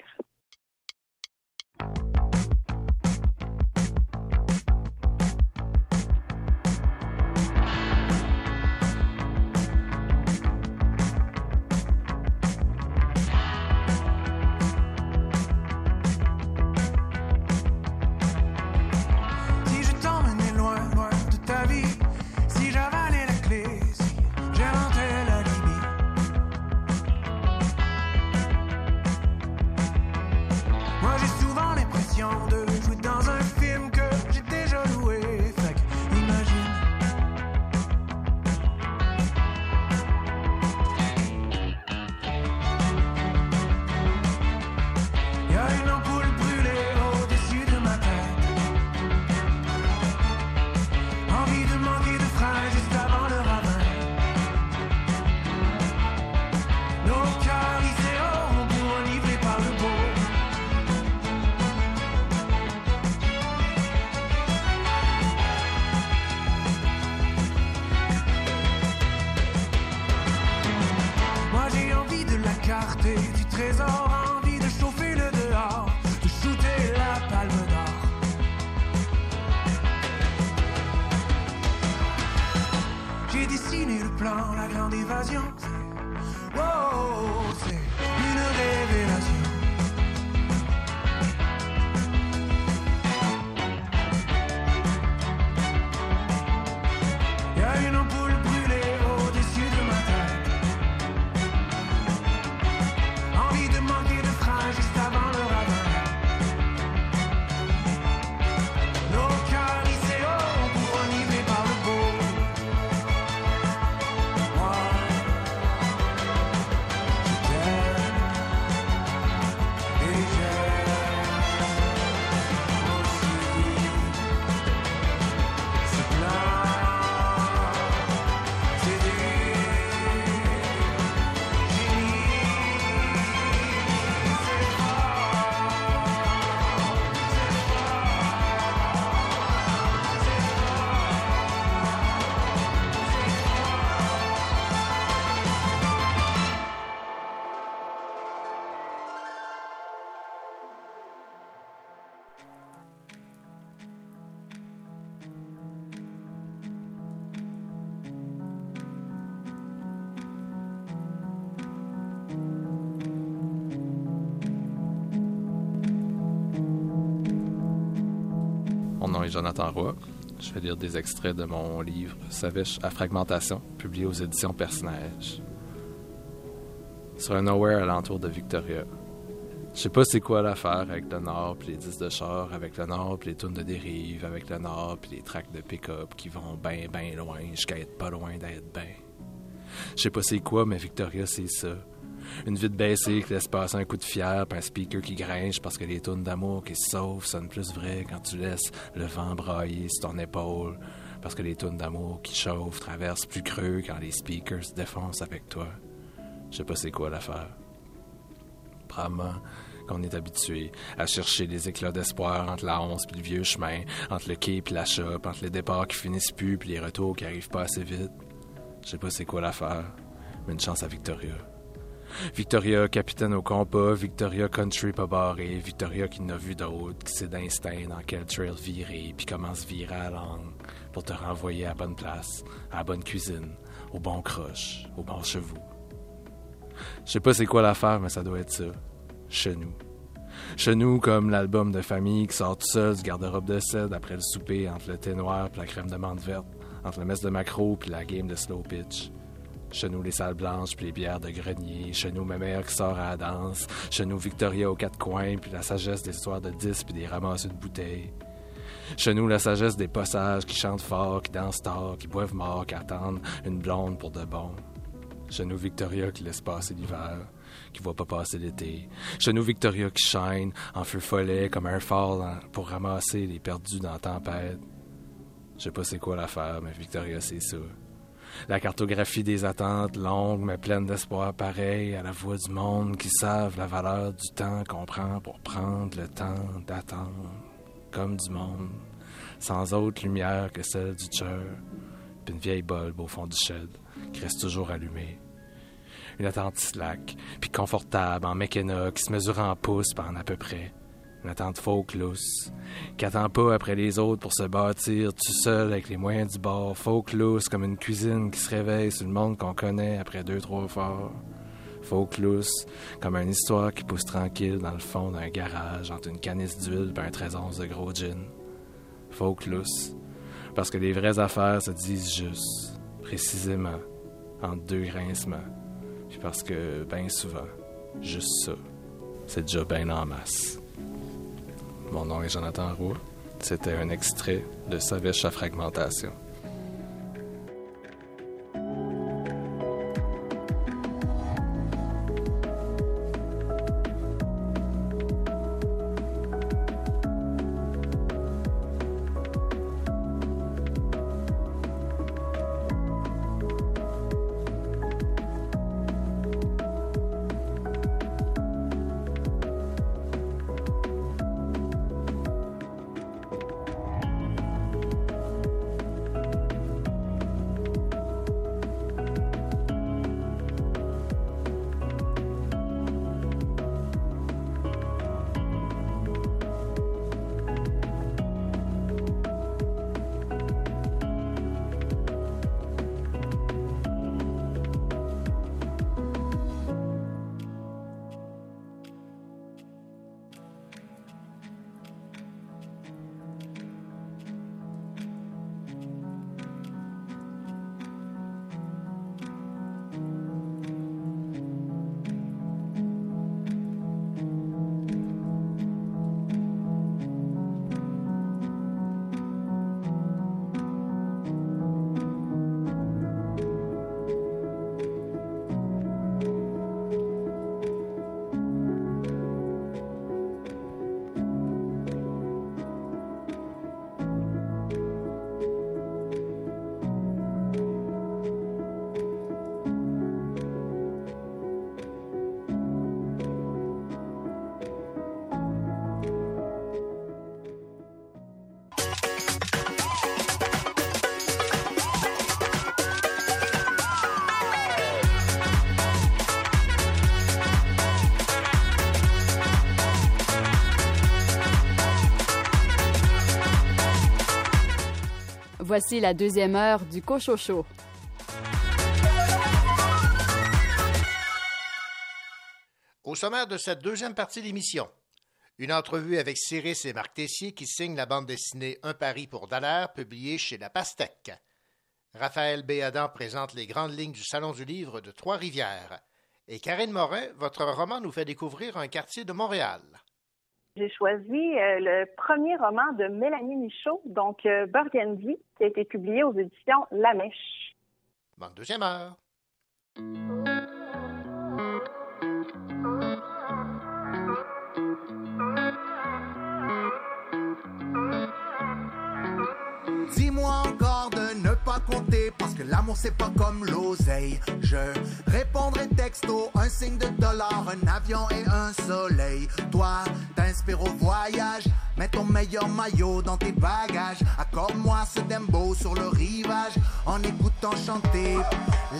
Je vais lire des extraits de mon livre Savage à fragmentation, publié aux éditions Personnage. Sur un nowhere alentour de Victoria. Je sais pas c'est quoi l'affaire avec le Nord puis les disques de char, avec le Nord puis les tunes de dérive, avec le Nord puis les tracks de pick-up qui vont ben ben loin jusqu'à être pas loin d'être ben. Je sais pas c'est quoi, mais Victoria c'est ça. Une vide baissée qui laisse passer un coup de fier, puis un speaker qui gringe parce que les tunes d'amour qui se sauvent sonnent plus vrai quand tu laisses le vent brailler sur ton épaule, parce que les tunes d'amour qui chauffent traversent plus creux quand les speakers se défoncent avec toi. Je sais pas c'est quoi l'affaire. Probablement qu'on est habitué à chercher des éclats d'espoir entre la once puis le vieux chemin, entre le quai puis la shop, entre les départs qui finissent plus puis les retours qui arrivent pas assez vite. Je sais pas c'est quoi l'affaire, mais une chance à Victoria. Victoria, capitaine au compas, Victoria country pas barré, Victoria qui n'a vu d'autres, qui sait d'instinct dans quel trail virer, puis comment se virer à la langue pour te renvoyer à bonne place, à la bonne cuisine, au bon croche, au bon chevaux. Je sais pas c'est quoi l'affaire, mais ça doit être ça. Chez nous. Chez nous, comme l'album de famille qui sort tout seul du garde-robe de cèdre après le souper entre le thé noir puis la crème de menthe verte, entre le mess de macro puis la game de slow pitch. Chez nous, les salles blanches puis les bières de grenier. Chez nous, ma mère qui sort à la danse. Chez nous, Victoria aux quatre coins puis la sagesse des histoires de 10 puis des ramasses de bouteilles. Chez nous, la sagesse des passages qui chantent fort, qui dansent tard, qui boivent mort, qui attendent une blonde pour de bon. Chez nous, Victoria qui laisse passer l'hiver, qui voit pas passer l'été. Chez nous, Victoria qui shine en feu follet comme un phare pour ramasser les perdus dans la tempête. Je sais pas c'est quoi l'affaire, mais Victoria, c'est ça. La cartographie des attentes longues mais pleines d'espoir pareil à la voix du monde qui savent la valeur du temps qu'on prend pour prendre le temps d'attendre. Comme du monde, sans autre lumière que celle du cheur, puis une vieille bulbe au fond du shed qui reste toujours allumée. Une attente slack, puis confortable en mécana qui se mesure en pouces par à peu près. Une attente folk lousse, qui attend pas après les autres pour se bâtir tout seul avec les moyens du bord. Folk lousse comme une cuisine qui se réveille sur le monde qu'on connaît après deux, trois forts. Folk lousse comme une histoire qui pousse tranquille dans le fond d'un garage entre une canisse d'huile et un 13 onces de gros gin. Folk lousse parce que les vraies affaires se disent juste, précisément, entre deux grincements. Puis parce que, bien souvent, juste ça, c'est déjà bien en masse. Mon nom est Jonathan Roux. C'était un extrait de Savèche à fragmentation. Voici la deuxième heure du Cochocho. Au sommaire de cette deuxième partie d'émission, Une entrevue avec Cyrus et Marc Tessier qui signent la bande dessinée Un pari pour Dallaire, publiée chez La Pastèque. Raphaël Béadan présente les grandes lignes du Salon du Livre de Trois-Rivières. Et Karine Morin, votre roman nous fait découvrir un quartier de Montréal. J'ai choisi euh, le premier roman de Mélanie Michaud, donc euh, Burgundy, qui a été publié aux éditions La Mèche. Deuxième heure. Parce que l'amour c'est pas comme l'oseille. Je répondrai texto, un signe de dollar, un avion et un soleil. Toi, t'inspires au voyage, mets ton meilleur maillot dans tes bagages. Accorde-moi ce dembo sur le rivage en écoutant chanter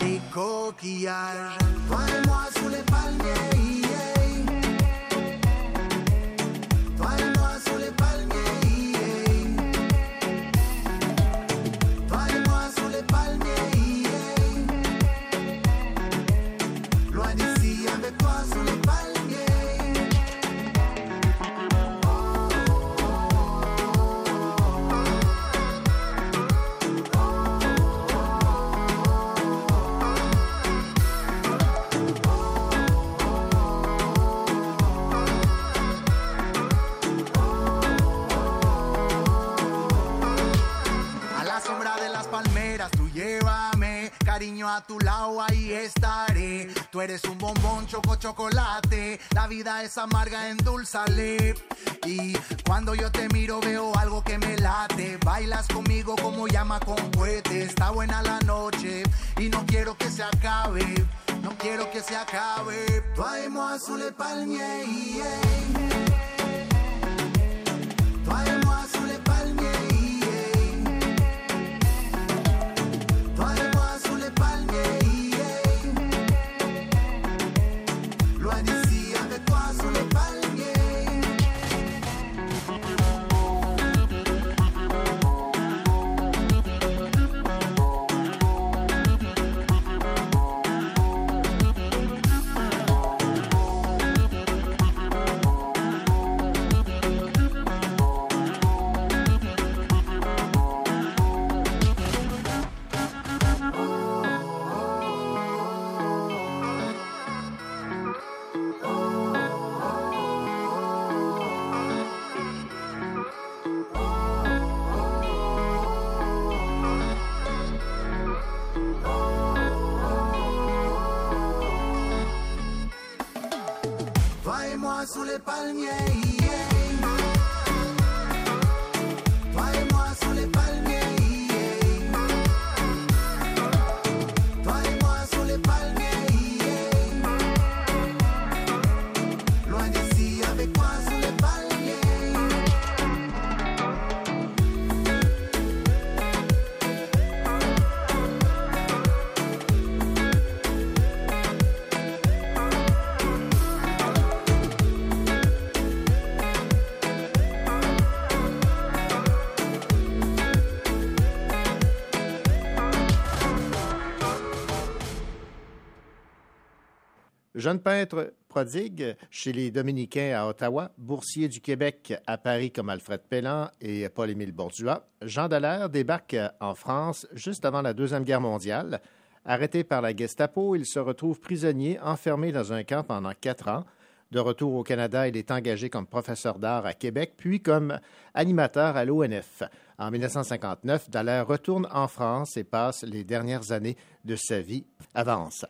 les coquillages. Toi et moi sous les palmiers. Toi et moi sous les palmiers. Cariño a tu lado ahí estaré. Tú eres un bombón choco chocolate, la vida es amarga, endulzale. Y cuando yo te miro veo algo que me late, bailas conmigo como llama con cohete. Está buena la noche y no quiero que se acabe, no quiero que se acabe. Sous les palmiers, yeah. Toi et Jeune peintre prodigue chez les Dominicains à Ottawa, boursier du Québec à Paris comme Alfred Pellan et Paul-Émile Bordua, Jean Dallaire débarque en France juste avant la Deuxième Guerre mondiale. Arrêté par la Gestapo, il se retrouve prisonnier, enfermé dans un camp pendant quatre ans. De retour au Canada, il est engagé comme professeur d'art à Québec, puis comme animateur à l'ONF. En 1959, Dallaire retourne en France et passe les dernières années de sa vie avance.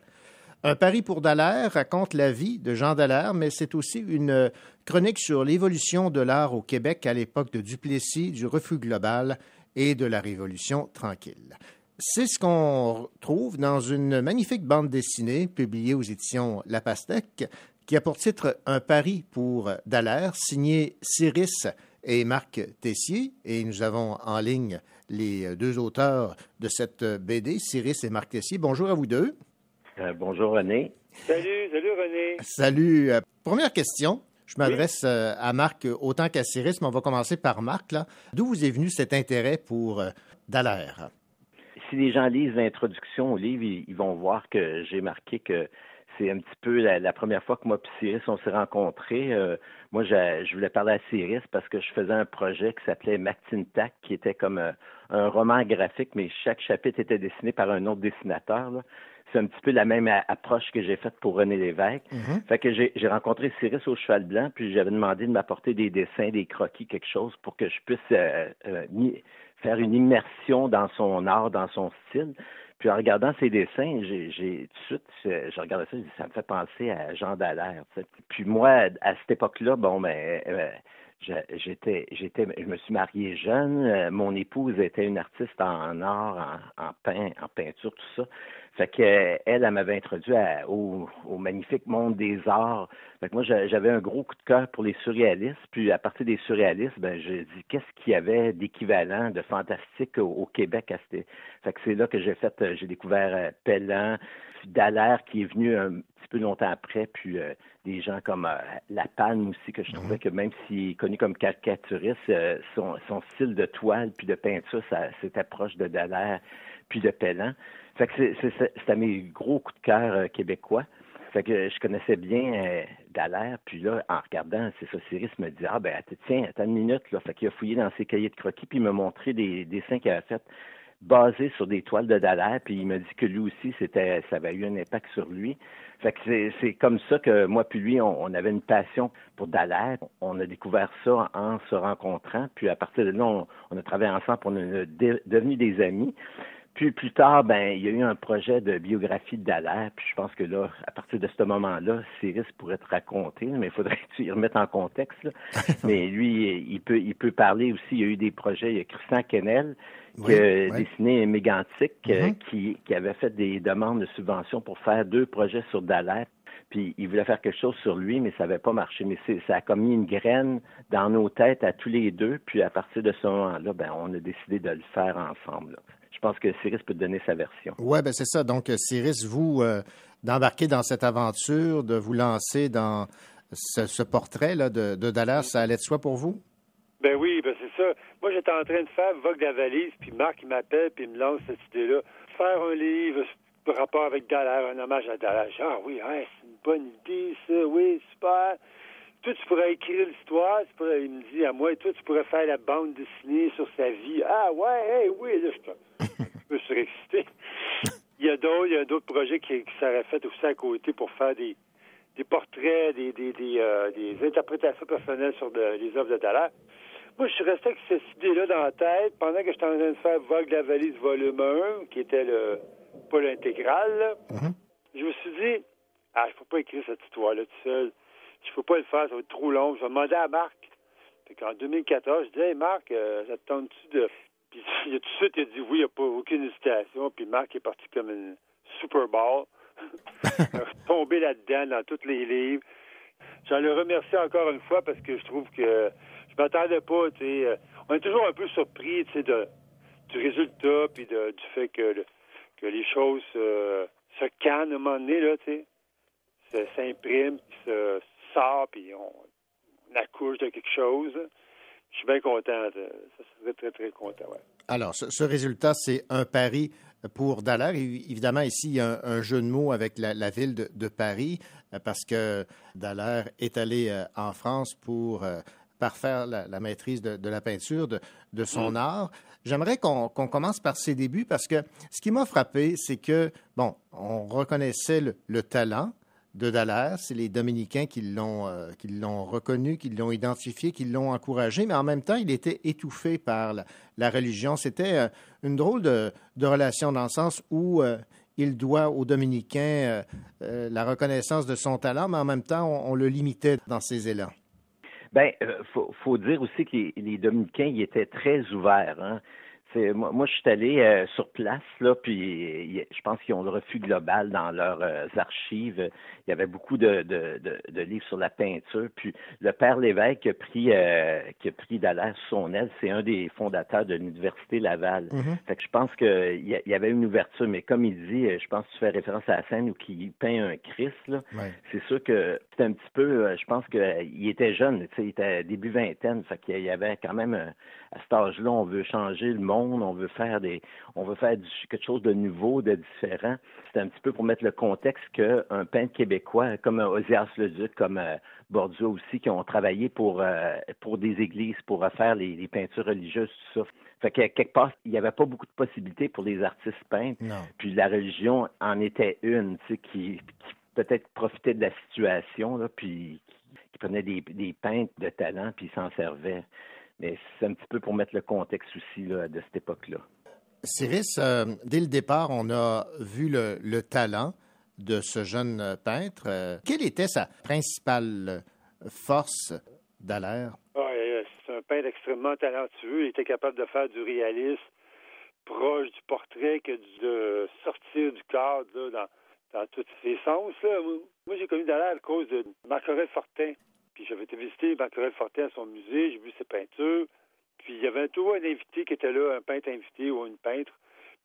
Un pari pour Dallaire raconte la vie de Jean Dallaire, mais c'est aussi une chronique sur l'évolution de l'art au Québec à l'époque de Duplessis, du refus global et de la Révolution tranquille. C'est ce qu'on trouve dans une magnifique bande dessinée publiée aux éditions La Pastèque qui a pour titre Un pari pour Dallaire, signé Cyrus et Marc Tessier. Et nous avons en ligne les deux auteurs de cette BD, Cyrus et Marc Tessier. Bonjour à vous deux. Euh, bonjour René. Salut, salut René. Salut. Euh, première question. Je m'adresse euh, à Marc autant qu'à Cyrus, mais on va commencer par Marc. là. D'où vous est venu cet intérêt pour euh, Dallaire? Si les gens lisent l'introduction au livre, ils, ils vont voir que j'ai marqué que c'est un petit peu la, la, première fois que moi et Cyrus, on s'est rencontrés. Euh, moi, je, je, voulais parler à Cyrus parce que je faisais un projet qui s'appelait Tac, qui était comme un, un, roman graphique, mais chaque chapitre était dessiné par un autre dessinateur. Là c'est un petit peu la même approche que j'ai faite pour René Lévesque. Mm-hmm. Fait que j'ai rencontré Cyrus au Cheval Blanc, puis j'avais demandé de m'apporter des dessins, des croquis, quelque chose pour que je puisse euh, euh, faire une immersion dans son art, dans son style. Puis en regardant ses dessins, j'ai tout de suite, je regardais ça, ça me fait penser à Jean Dallaire. Puis moi, à cette époque-là, bon, ben, euh, j'étais, j'étais, je me suis marié jeune. mon épouse était une artiste en art, en, en peint, en peinture, tout ça. Fait que elle, elle m'avait introduit au, magnifique monde des arts. Fait que moi, j'avais un gros coup de cœur pour les surréalistes. Puis à partir des surréalistes, ben j'ai dit qu'est-ce qu'il y avait d'équivalent, de fantastique au, Québec à cette. Fait que c'est là que j'ai fait, euh, j'ai découvert euh, Pellan, Dallaire qui est venu un petit peu longtemps après, puis euh, des gens comme euh, La Palme aussi, que je mhm. trouvais que même s'il est connu comme caricaturiste, son, son, style de toile puis de peinture, ça c'était proche de Dallaire puis de Pellan. Fait que c'était mes gros coups de cœur euh, québécois. Fait que je connaissais bien euh, Dallaire, puis là, en regardant, c'est ça, Cyrus me dit Ah ben tiens, attends une minute, là. Fait qu'il a fouillé dans ses cahiers de croquis, puis il m'a montré des dessins qu'il avait fait basés sur des toiles de Dallaire, puis il m'a dit que lui aussi, c'était ça avait eu un impact sur lui. Fait que c'est comme ça que moi puis lui, on, avait une passion pour Dallaire. On a découvert ça en se rencontrant, puis à partir de là, on a travaillé ensemble, on est devenus des amis. Puis plus tard, ben, il y a eu un projet de biographie de Dallaire, puis je pense que là, à partir de ce moment-là, Cyrus pourrait te raconter, mais il faudrait que tu y remettes en contexte. mais lui, il peut, il peut parler aussi. Il y a eu des projets. Il y a Christian Kennel qui a dessiné Mégantic, euh, mm-hmm. qui, qui avait fait des demandes de subventions pour faire deux projets sur Dallaire. Puis il voulait faire quelque chose sur lui, mais ça n'avait pas marché. Mais ça a comme mis une graine dans nos têtes à tous les deux. Puis à partir de ce moment-là, ben, on a décidé de le faire ensemble. Là je pense que Cyrus peut te donner sa version. Oui, ben c'est ça. Donc, Cyrus, vous, euh, d'embarquer dans cette aventure, de vous lancer dans ce, portrait là, de, de, Dallas, ça allait de soi pour vous? Ben oui, ben c'est ça. Moi, j'étais en train de faire Vogue la valise, puis Marc, il m'appelle, puis il me lance cette idée-là. Faire un livre par rapport avec Dallas, un hommage à Dallas. Ah oui, c'est une bonne idée, ça. Oui, super toi, tu pourrais écrire l'histoire, il me dit à moi, toi, tu pourrais faire la bande dessinée sur sa vie. Ah ouais, oui, là, je, me suis excité. Il y a d'autres, il y a d'autres projets qui, qui seraient faits aussi à côté pour faire des, des portraits, des, des, des, euh, des interprétations personnelles sur les œuvres de Dallaire. Moi, je suis resté avec cette idée-là dans la tête pendant que j'étais en train de faire Vogue la valise volume 1, qui était le pas l'intégrale. Mm-hmm. Je me suis dit, ah, il faut pas écrire cette histoire-là tout seul je peux pas le faire, ça va être trop long. Je vais demander à Marc. Puis en 2014, je dis Hey Marc, euh, ça te tente-tu de. Puis il a tout de suite il a dit oui, il n'y a pas aucune hésitation. Puis Marc est parti comme une Super a tombé là-dedans dans tous les livres. J'en le remercie encore une fois parce que je trouve que je m'attendais pas, tu sais. Euh, on est toujours un peu surpris, tu sais, du résultat puis de, du fait que, que les choses euh, se cannent à un moment donné, là, tu sais. Se, sort, puis on, accouche de quelque chose. Je suis bien content. De, ça serait très, très content. Alors, ce, résultat, c'est un pari pour Dallaire. Évidemment, ici, il y a un, jeu de mots avec la, ville de, Paris, euh, parce que Dallaire est allé euh, en France pour euh, parfaire la, maîtrise de, la peinture, de, son mm. art. J'aimerais qu'on commence par ses débuts, parce que ce qui m'a frappé, c'est que, bon, on reconnaissait le talent, de Dallaire. C'est les Dominicains qui l'ont euh, qui l'ont reconnu, qui l'ont identifié, qui l'ont encouragé, mais en même temps, il était étouffé par la, religion. C'était euh, une drôle de, relation dans le sens où euh, il doit aux Dominicains la reconnaissance de son talent, mais en même temps, on, le limitait dans ses élans. Faut, faut dire aussi que les, Dominicains, ils étaient très ouverts. Hein moi, moi, je suis allé euh, sur place, là, puis je pense qu'ils ont le refus global dans leurs euh, archives. Il y avait beaucoup de, de, de, livres sur la peinture. Puis le père Lévesque qui a pris, euh, qui a pris Dallaire son aile, c'est un des fondateurs de l'Université Laval. Mm-hmm. Fait que je pense qu'il y, y avait une ouverture, mais comme il dit, je pense que tu fais référence à la scène où il peint un Christ, là. C'est sûr que c'est un petit peu, je pense qu'il était jeune, il était début vingtaine, fait qu'il y avait quand même, à cet âge-là, on veut changer le monde on veut faire des, on veut faire du- quelque chose de nouveau, de différent. C'est un petit peu pour mettre le contexte qu'un peintre québécois, comme euh, Osias Leduc, comme euh, Bordeaux aussi, qui ont travaillé pour, euh, pour des églises, pour refaire les, les peintures religieuses, tout ça. Fait que quelque part, il n'y avait pas beaucoup de possibilités pour les artistes peintres. Non. Puis la religion en était une, tu sais, qui, qui peut-être profitait de la situation, là, puis qui, qui prenait des, des peintres de talent, puis s'en servait. Mais c'est un petit peu pour mettre le contexte aussi là, de cette époque-là. Cyrus, euh, dès le départ, on a vu le, le talent de ce jeune peintre. Euh, quelle était sa principale force d'Alaire? Ah, euh, c'est un peintre extrêmement talentueux. Il était capable de faire du réalisme proche du portrait que de sortir du cadre là, dans, dans tous ses sens. Là. Moi, moi, j'ai connu Dallaire à cause de Marc-Aurèle Fortin. Puis j'avais été visiter Marc-Aurèle Fortin à son musée, j'ai vu ses peintures. Puis il y avait toujours un invité qui était là, un peintre invité ou une peintre.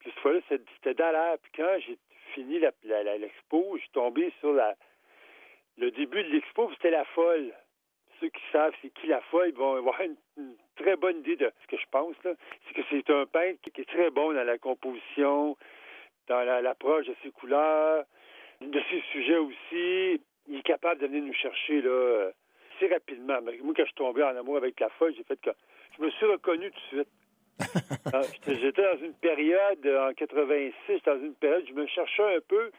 Puis cette fois-là, c'était Dallaire. Puis quand j'ai fini la- la- la- l'expo, je suis tombé sur la, le début de l'expo, c'était la folle ceux qui savent c'est qui la folle vont avoir une, une très bonne idée de ce que je pense. C'est que c'est un peintre qui est très bon dans la composition, dans la- l'approche de ses couleurs, de ses sujets aussi. Il est capable de venir nous chercher là, rapidement. Moi, quand je suis tombé en amour avec la folle, j'ai fait que je me suis reconnu tout de suite. Ah, j'étais- dans une période, euh, en 86, dans une période, je me cherchais un peu.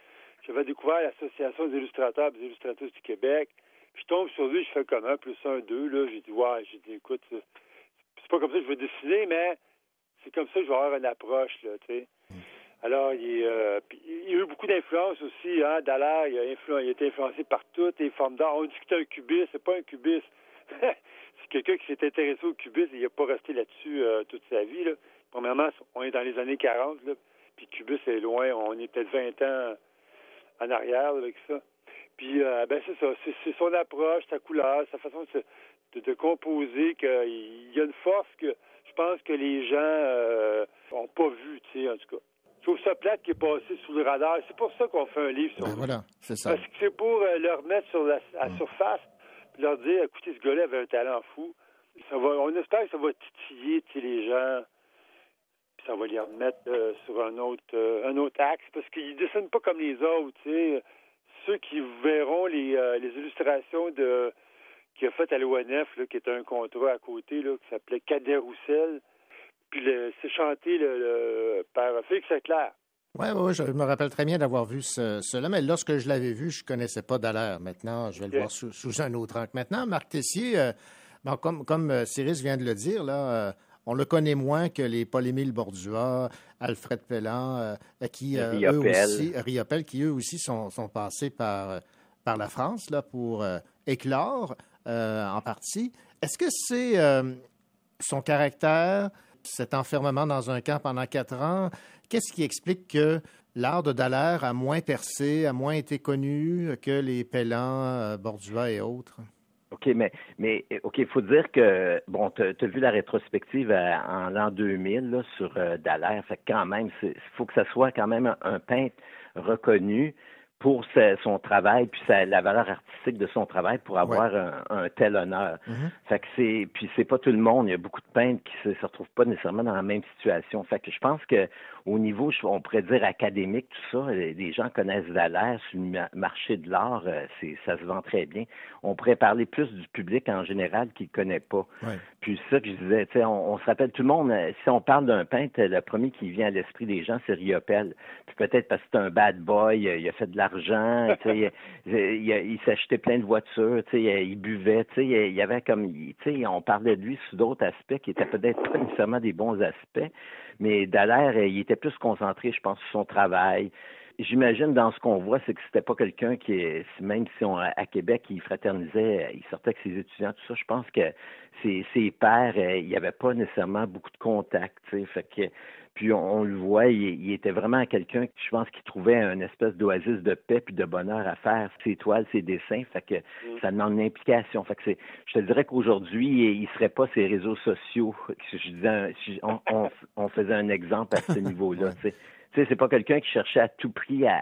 J'avais découvert l'Association des illustrateurs et des illustratrices du Québec. Je tombe sur lui, je fais comme un plus un, deux. Là, j'ai dit, ouais, j'ai dit, écoute, c'est pas comme ça que je vais dessiner, mais c'est comme ça que je vais avoir une approche, là, tu sais. Alors, il, euh, il y a eu beaucoup d'influence aussi, hein. Il a, il a été influencé par toutes les formes d'art. On dit que c'est un cubiste, c'est pas un cubiste. c'est quelqu'un qui s'est intéressé au cubisme, il n'a pas resté là-dessus euh, toute sa vie, là. Premièrement, on est dans les années 40, là, puis cubiste est loin, on est peut-être 20 ans en arrière avec ça. Puis, euh, ben c'est ça, c'est, son approche, sa couleur, sa façon de, de, de composer, qu'il y a une force que je pense que les gens euh, ont pas vu, tu sais, en tout cas. Je trouve ça plate qui est passé sous le radar. C'est pour ça qu'on fait un livre sur Ben voilà, c'est ça. Parce que c'est pour euh, le remettre sur la à la surface, puis leur dire, écoutez, ce gars-là avait un talent fou. Ça va, on espère que ça va titiller les gens, puis ça va les remettre euh, sur un autre, euh, un autre axe, parce qu'ils dessinent pas comme les autres. tu sais. Ceux qui verront les, euh, les illustrations de qu'il a fait à l'ONF, qui était un contrat à côté, là, qui s'appelait Cadet Roussel, puis le- c'est chanté le, le- par Félix Leclerc. Oui, oui, je me rappelle très bien d'avoir vu ce- cela, mais lorsque je l'avais vu, je ne connaissais pas Dallaire. Maintenant, je vais le voir sous, sous un autre angle. Maintenant, Marc Tessier, euh, bon, comme, comme euh, Cyrus vient de le dire, là, euh, on le connaît moins que les Paul-Émile Bordua, Alfred Pellan, euh, qui, euh, eux aussi, Riopelle, qui eux aussi sont, sont passés par, par la France là, pour euh, éclore euh, en partie. Est-ce que c'est euh, son caractère, cet enfermement dans un camp pendant quatre ans, qu'est-ce qui explique que l'art de Dallaire a moins percé, a moins été connu que les Pellan, euh, Bordua et autres? OK, mais, mais OK, il faut dire que, bon, tu as vu la rétrospective euh, en l'an 2000 là, sur euh, Dallaire. Fait que quand même, il faut que ça soit quand même un peintre reconnu pour sa- son travail, puis sa- la valeur artistique de son travail pour avoir un, un tel honneur. Fait que c'est puis c'est pas tout le monde. Il y a beaucoup de peintres qui se, se retrouvent pas nécessairement dans la même situation. Fait que je pense que au niveau, on pourrait dire académique, tout ça, les les gens connaissent sur le ma- marché de l'art, euh, ça se vend très bien. On pourrait parler plus du public en général qui le connaît pas. Puis ça que je disais, tu sais, on, on se rappelle tout le monde, euh, si on parle d'un peintre, le premier qui vient à l'esprit des gens, c'est Riopelle. Puis peut-être parce que c'est un bad boy, euh, il a fait de l'argent, tu sais, il, il, s'achetait plein de voitures, tu sais, il buvait, tu sais, il y avait comme, il- tu sais, on parlait de lui sous d'autres aspects qui étaient peut-être pas nécessairement des bons aspects, mais Dallaire, euh, il était plus concentré, je pense, sur son travail. J'imagine dans ce qu'on voit, c'est que c'était pas quelqu'un qui même si on à Québec, il fraternisait, il sortait avec ses étudiants, tout ça, je pense que ses, pairs, euh, il n'y avait pas nécessairement beaucoup de contacts, puis on, on le voit, il, il était vraiment quelqu'un, je pense, qui trouvait une espèce d'oasis de paix puis de bonheur à faire ses toiles, ses dessins, fait que ça demande une implication. Fait que c'est, je te dirais qu'aujourd'hui, il, serait pas ces réseaux sociaux. Je disais, un- si on, on, on faisait un exemple à ce niveau-là, tu sais. Tu sais, c'est pas quelqu'un qui cherchait à tout prix à,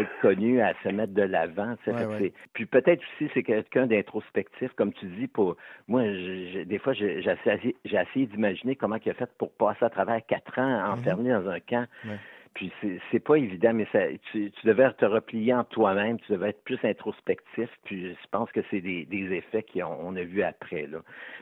être connu, à se mettre de l'avant. tu sais. Ouais, Puis peut-être aussi, c'est quelqu'un d'introspectif, comme tu dis. Pour moi, je- des fois, j'ai essayé, d'imaginer comment il a fait pour passer à travers quatre ans enfermé dans un camp. Ouais. Puis c'est pas évident, mais ça, tu, tu devais te replier en toi-même, tu devais être plus introspectif. Puis je pense que c'est des, des effets qu'on on a vus après là.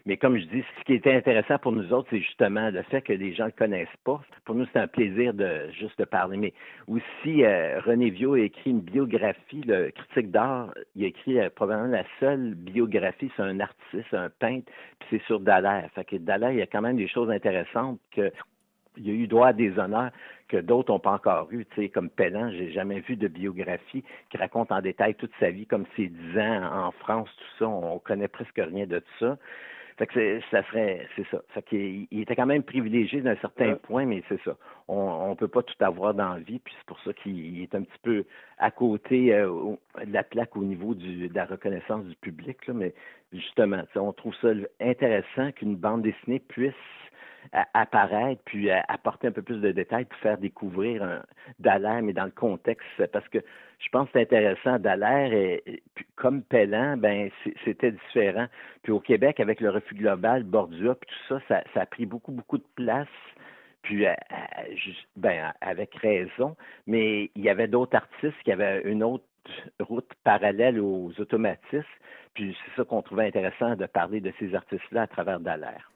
Mais comme je dis, ce qui était intéressant pour nous autres, c'est justement le fait que les gens le connaissent pas. Pour nous, c'est un plaisir de juste de parler. Mais aussi, euh, René Viau a écrit une biographie, le critique d'art. Il a écrit euh, probablement la seule biographie sur un artiste, un peintre. Puis c'est sur Dallaire. Fait que Dallaire, il y a quand même des choses intéressantes que il y a eu droit à des honneurs que d'autres n'ont pas encore eu. Tu sais, comme Pellan, j'ai jamais vu de biographie qui raconte en détail toute sa vie, comme ses dix ans en France, tout ça. On connaît presque rien de tout ça. Fait que ça serait, c'est ça. Fait qu'il il était quand même privilégié d'un certain point, mais c'est ça. On, on peut pas tout avoir dans la vie, puis c'est pour ça qu'il est un petit peu à côté euh, au- de la plaque au niveau du, de la reconnaissance du public. Là, mais justement, on trouve ça intéressant qu'une bande dessinée puisse apparaître puis apporter un peu plus de détails pour faire découvrir un Dallaire, mais dans le contexte, parce que je pense que c'est intéressant. Dallaire, et, comme Pellan, ben c'était différent. Puis au Québec, avec le refus global, Bordua, puis tout ça, ça, a pris beaucoup, beaucoup de place. Puis, euh, euh, ben, avec raison, mais il y avait d'autres artistes qui avaient une autre route parallèle aux automatistes. Puis c'est ça qu'on trouvait intéressant de parler de ces artistes-là à travers Dallaire.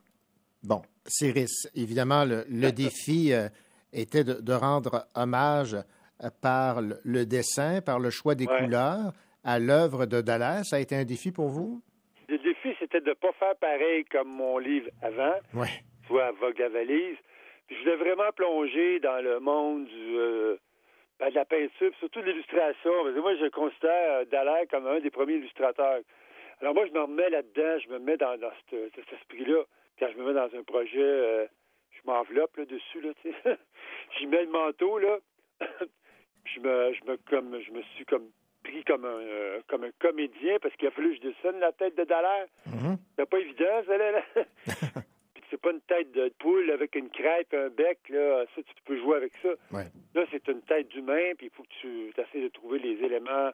Bon, Cyrus, évidemment, le, le défi euh, était de, de rendre hommage euh, par le, le dessin, par le choix des Ouais. couleurs à l'œuvre de Dallaire. Ça a été un défi pour vous? Le défi, c'était de ne pas faire pareil comme mon livre avant, Oui. soit Vogue la valise. Puis je voulais vraiment plonger dans le monde du, euh, ben, de la peinture, surtout de l'illustration. Moi, je considère Dallaire comme un des premiers illustrateurs. Alors moi, je me remets là-dedans, je me mets dans, cet esprit-là. Quand je me mets dans un projet, euh, je m'enveloppe là, dessus, là, tu sais. J'y mets le manteau, là. je me, je me, comme, je me suis comme pris comme un, euh, comme un comédien parce qu'il a fallu que je dessine la tête de Dallaire. C'est pas évident, ça, là. là. Puis c'est pas une tête de poule avec une crête, un bec, là. Ça, tu peux jouer avec ça. Ouais. Là, c'est une tête d'humain, puis il faut que tu essaies de trouver les éléments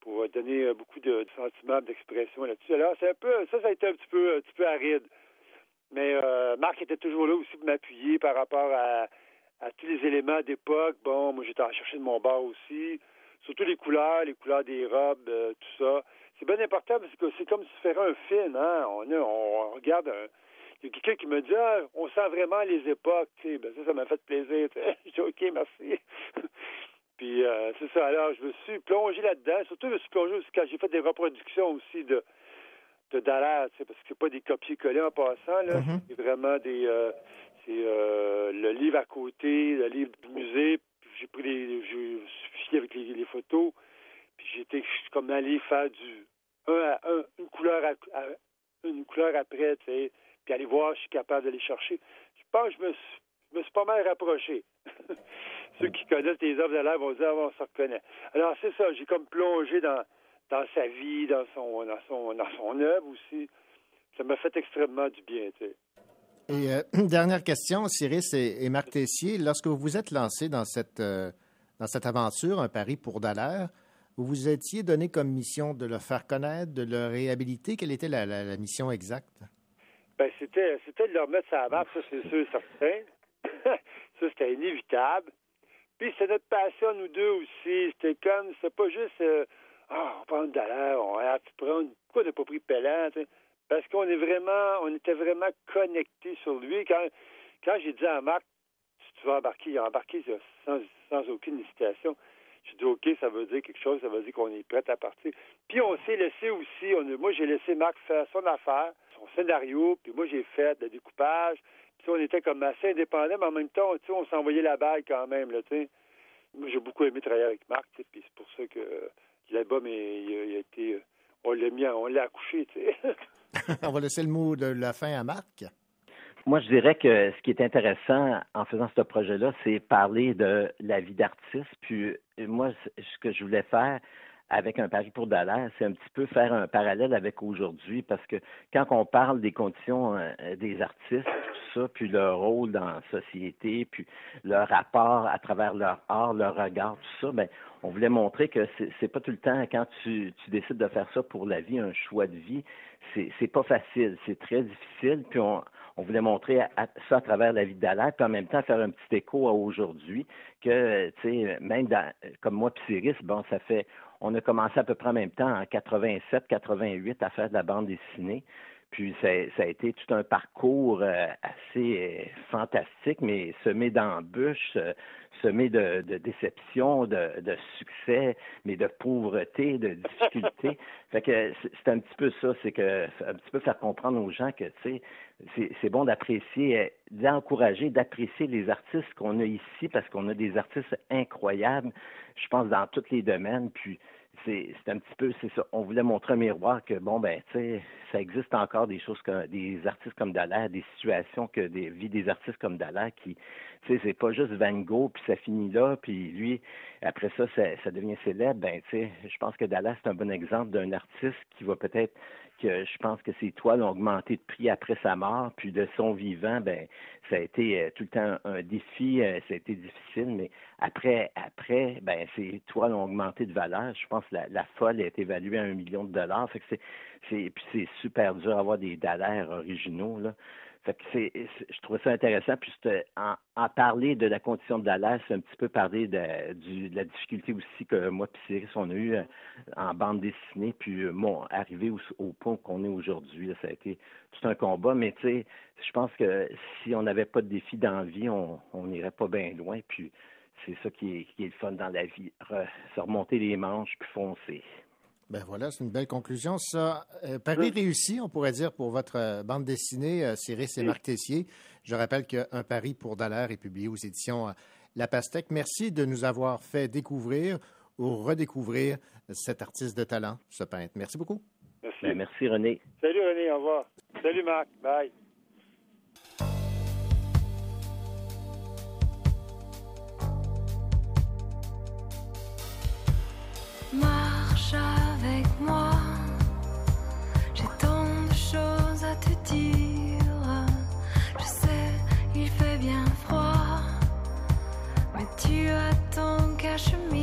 pour donner euh, beaucoup de, de sentiments, d'expression là-dessus. Alors, c'est un peu, ça, ça a été un petit peu, un petit peu aride. Mais euh, Marc était toujours là aussi pour m'appuyer par rapport à, à tous les éléments d'époque. Bon, moi, j'étais en chercher de mon bord aussi. Surtout les couleurs, les couleurs des robes, euh, tout ça. C'est bien important parce que c'est comme si tu ferais un film, hein. On, on regarde un, il y a quelqu'un qui me dit ah, on sent vraiment les époques. Ben ça, ça m'a fait plaisir. Je dis OK, merci. Puis euh, c'est ça. Alors, je me suis plongé là-dedans. Surtout, je me suis plongé aussi quand j'ai fait des reproductions aussi de de parce que c'est pas des copier-coller en passant, là. C'est vraiment des euh, c'est euh, le livre à côté, le livre du musée. J'ai pris les je me suis avec les, les photos. Puis j'étais comme allé faire du un à un, une couleur à, à- une couleur après, tu sais, puis aller voir si je suis capable de les chercher. Je pense que je me suis, je me suis pas mal rapproché. Ceux qui connaissent les œuvres de l'air vont dire ah, on se reconnaît. Alors c'est ça, j'ai comme plongé dans dans sa vie, dans son dans son dans son œuvre aussi. Ça m'a fait extrêmement du bien. Et euh, dernière question, Cyrus et, et Marc Tessier, lorsque vous vous êtes lancé dans cette, euh, dans cette aventure, un pari pour Dallaire, vous vous étiez donné comme mission de le faire connaître, de le réhabiliter. Quelle était la, la- la mission exacte? Ben, c'était, c'était de leur mettre sa map, ça, c'est sûr, certain. ça, c'était inévitable. Puis, c'est notre passion, nous deux aussi. C'était comme, c'est pas juste, euh, ah, on prend de l'air, on a pu prendre, pourquoi on n'a pas pris Pellant? Parce qu'on est vraiment, on était vraiment connectés sur lui. Quand, quand j'ai dit à Marc, si tu veux embarquer, il a embarqué sans, sans aucune hésitation. J'ai dit, OK, ça veut dire quelque chose, ça veut dire qu'on est prêt à partir. Puis on s'est laissé aussi, on moi j'ai laissé Marc faire son affaire, son scénario, puis moi j'ai fait le découpage. Puis on était comme assez indépendants, mais en même temps, on s'envoyait la balle quand même, là. Moi j'ai beaucoup aimé travailler avec Marc, puis c'est pour ça que l'album, il, a- il a été, euh, on l'a mis, on l'a accouché, tu sais. On va laisser le mot de la fin à Marc. Moi, je dirais que ce qui est intéressant en faisant ce projet-là, c'est parler de la vie d'artiste. Puis euh, moi, ce que je voulais faire avec un pari pour Dallas, c'est un petit peu faire un parallèle avec aujourd'hui, parce que quand on parle des conditions euh, des artistes, tout ça, puis leur rôle dans la société, puis leur rapport à travers leur art, leur regard, tout ça, ben on voulait montrer que c'est pas tout le temps quand tu, tu décides de faire ça pour la vie, un choix de vie, c'est pas facile, c'est très difficile, puis on on voulait montrer ça à travers la vie de Dallaire, puis en même temps faire un petit écho à aujourd'hui, que, tu sais, même comme moi puis Cyrus, bon, ça fait, on a commencé à peu près en même temps, en 87, 88, à faire de la bande dessinée. Puis ça, ça a été tout un parcours euh, assez euh, fantastique, mais semé d'embûches, euh, semé de, de déceptions, de, de succès, mais de pauvreté, de difficultés. fait que c'est un petit peu ça, c'est que un petit peu faire comprendre aux gens que tu sais, c'est bon d'apprécier, d'encourager, d'apprécier les artistes qu'on a ici parce qu'on a des artistes incroyables, je pense dans tous les domaines. Puis c'est un petit peu c'est ça. On voulait montrer un miroir que bon ben tu sais ça existe encore des choses comme des artistes comme Dallaire, des situations que des vies des artistes comme Dallaire qui tu sais c'est pas juste Van Gogh puis ça finit là puis lui après ça ça, ça devient célèbre ben tu sais je pense que Dallaire c'est un bon exemple d'un artiste qui va peut-être que je pense que ses toiles ont augmenté de prix après sa mort, puis de son vivant, ben ça a été euh, tout le temps un défi, euh, ça a été difficile, mais après, après, ben ses toiles ont augmenté de valeur. Je pense que la, folle est évaluée à un million de dollars. Que c'est, c'est, puis c'est super dur d'avoir des dollars originaux là. Fait que c'est, je trouvais ça intéressant. Puis en, en parler de la condition de Dallas, un petit peu parler de, de la difficulté aussi que moi et Cyrus, on a eu euh, en bande dessinée, puis euh, bon, arrivé au, au point qu'on est aujourd'hui, ça a été tout un combat. Mais tu sais, je pense que si on n'avait pas de défi dans la vie, on n'irait pas bien loin. Puis c'est ça qui est, qui est le fun dans la vie, se remonter les manches puis foncer. Ben voilà, c'est une belle conclusion. Ça, Euh, pari réussi, on pourrait dire, pour votre euh, bande dessinée, euh, Cyrus et Marc Tessier. Je rappelle qu'un pari pour Dallaire est publié aux éditions euh, La Pastèque. Merci de nous avoir fait découvrir ou redécouvrir cet artiste de talent, ce peintre. Merci beaucoup. Merci. Ben, merci René. Salut René, au revoir. Salut Marc, bye. Marche moi, j'ai tant de choses à te dire. Je sais, il fait bien froid, mais tu as ton cachemire.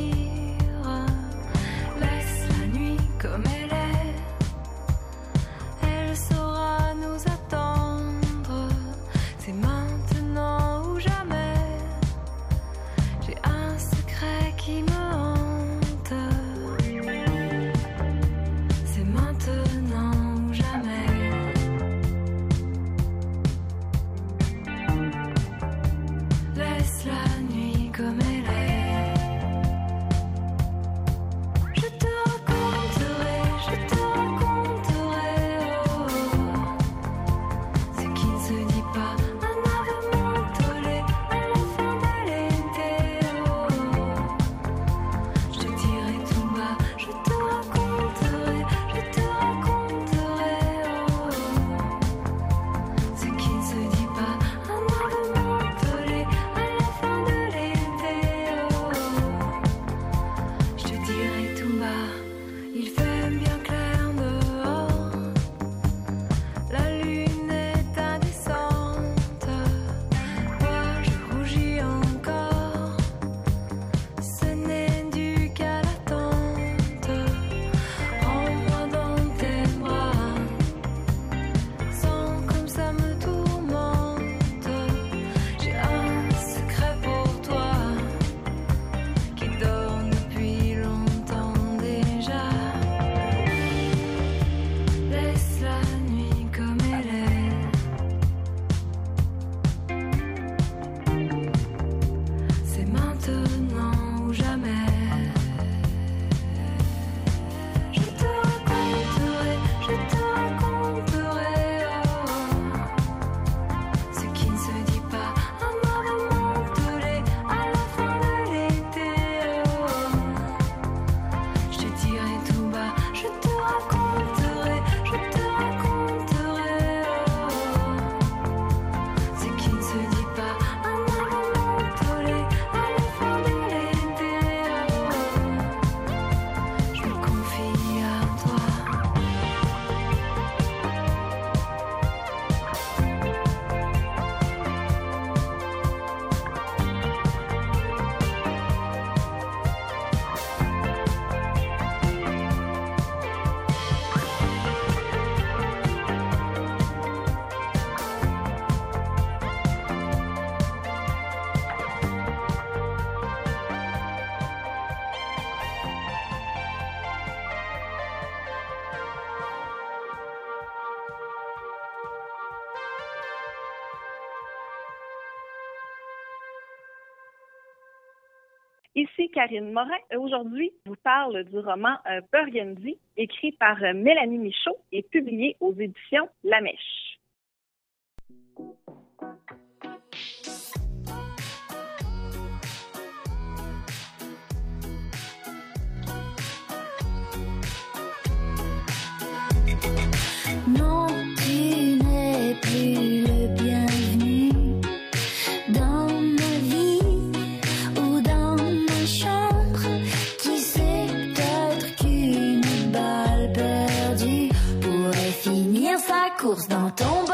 Karine Morin. Aujourd'hui, je vous parle du roman euh, Burgundy, écrit par euh, Mélanie Michaud et publié aux éditions La Mèche. Plus course dans ton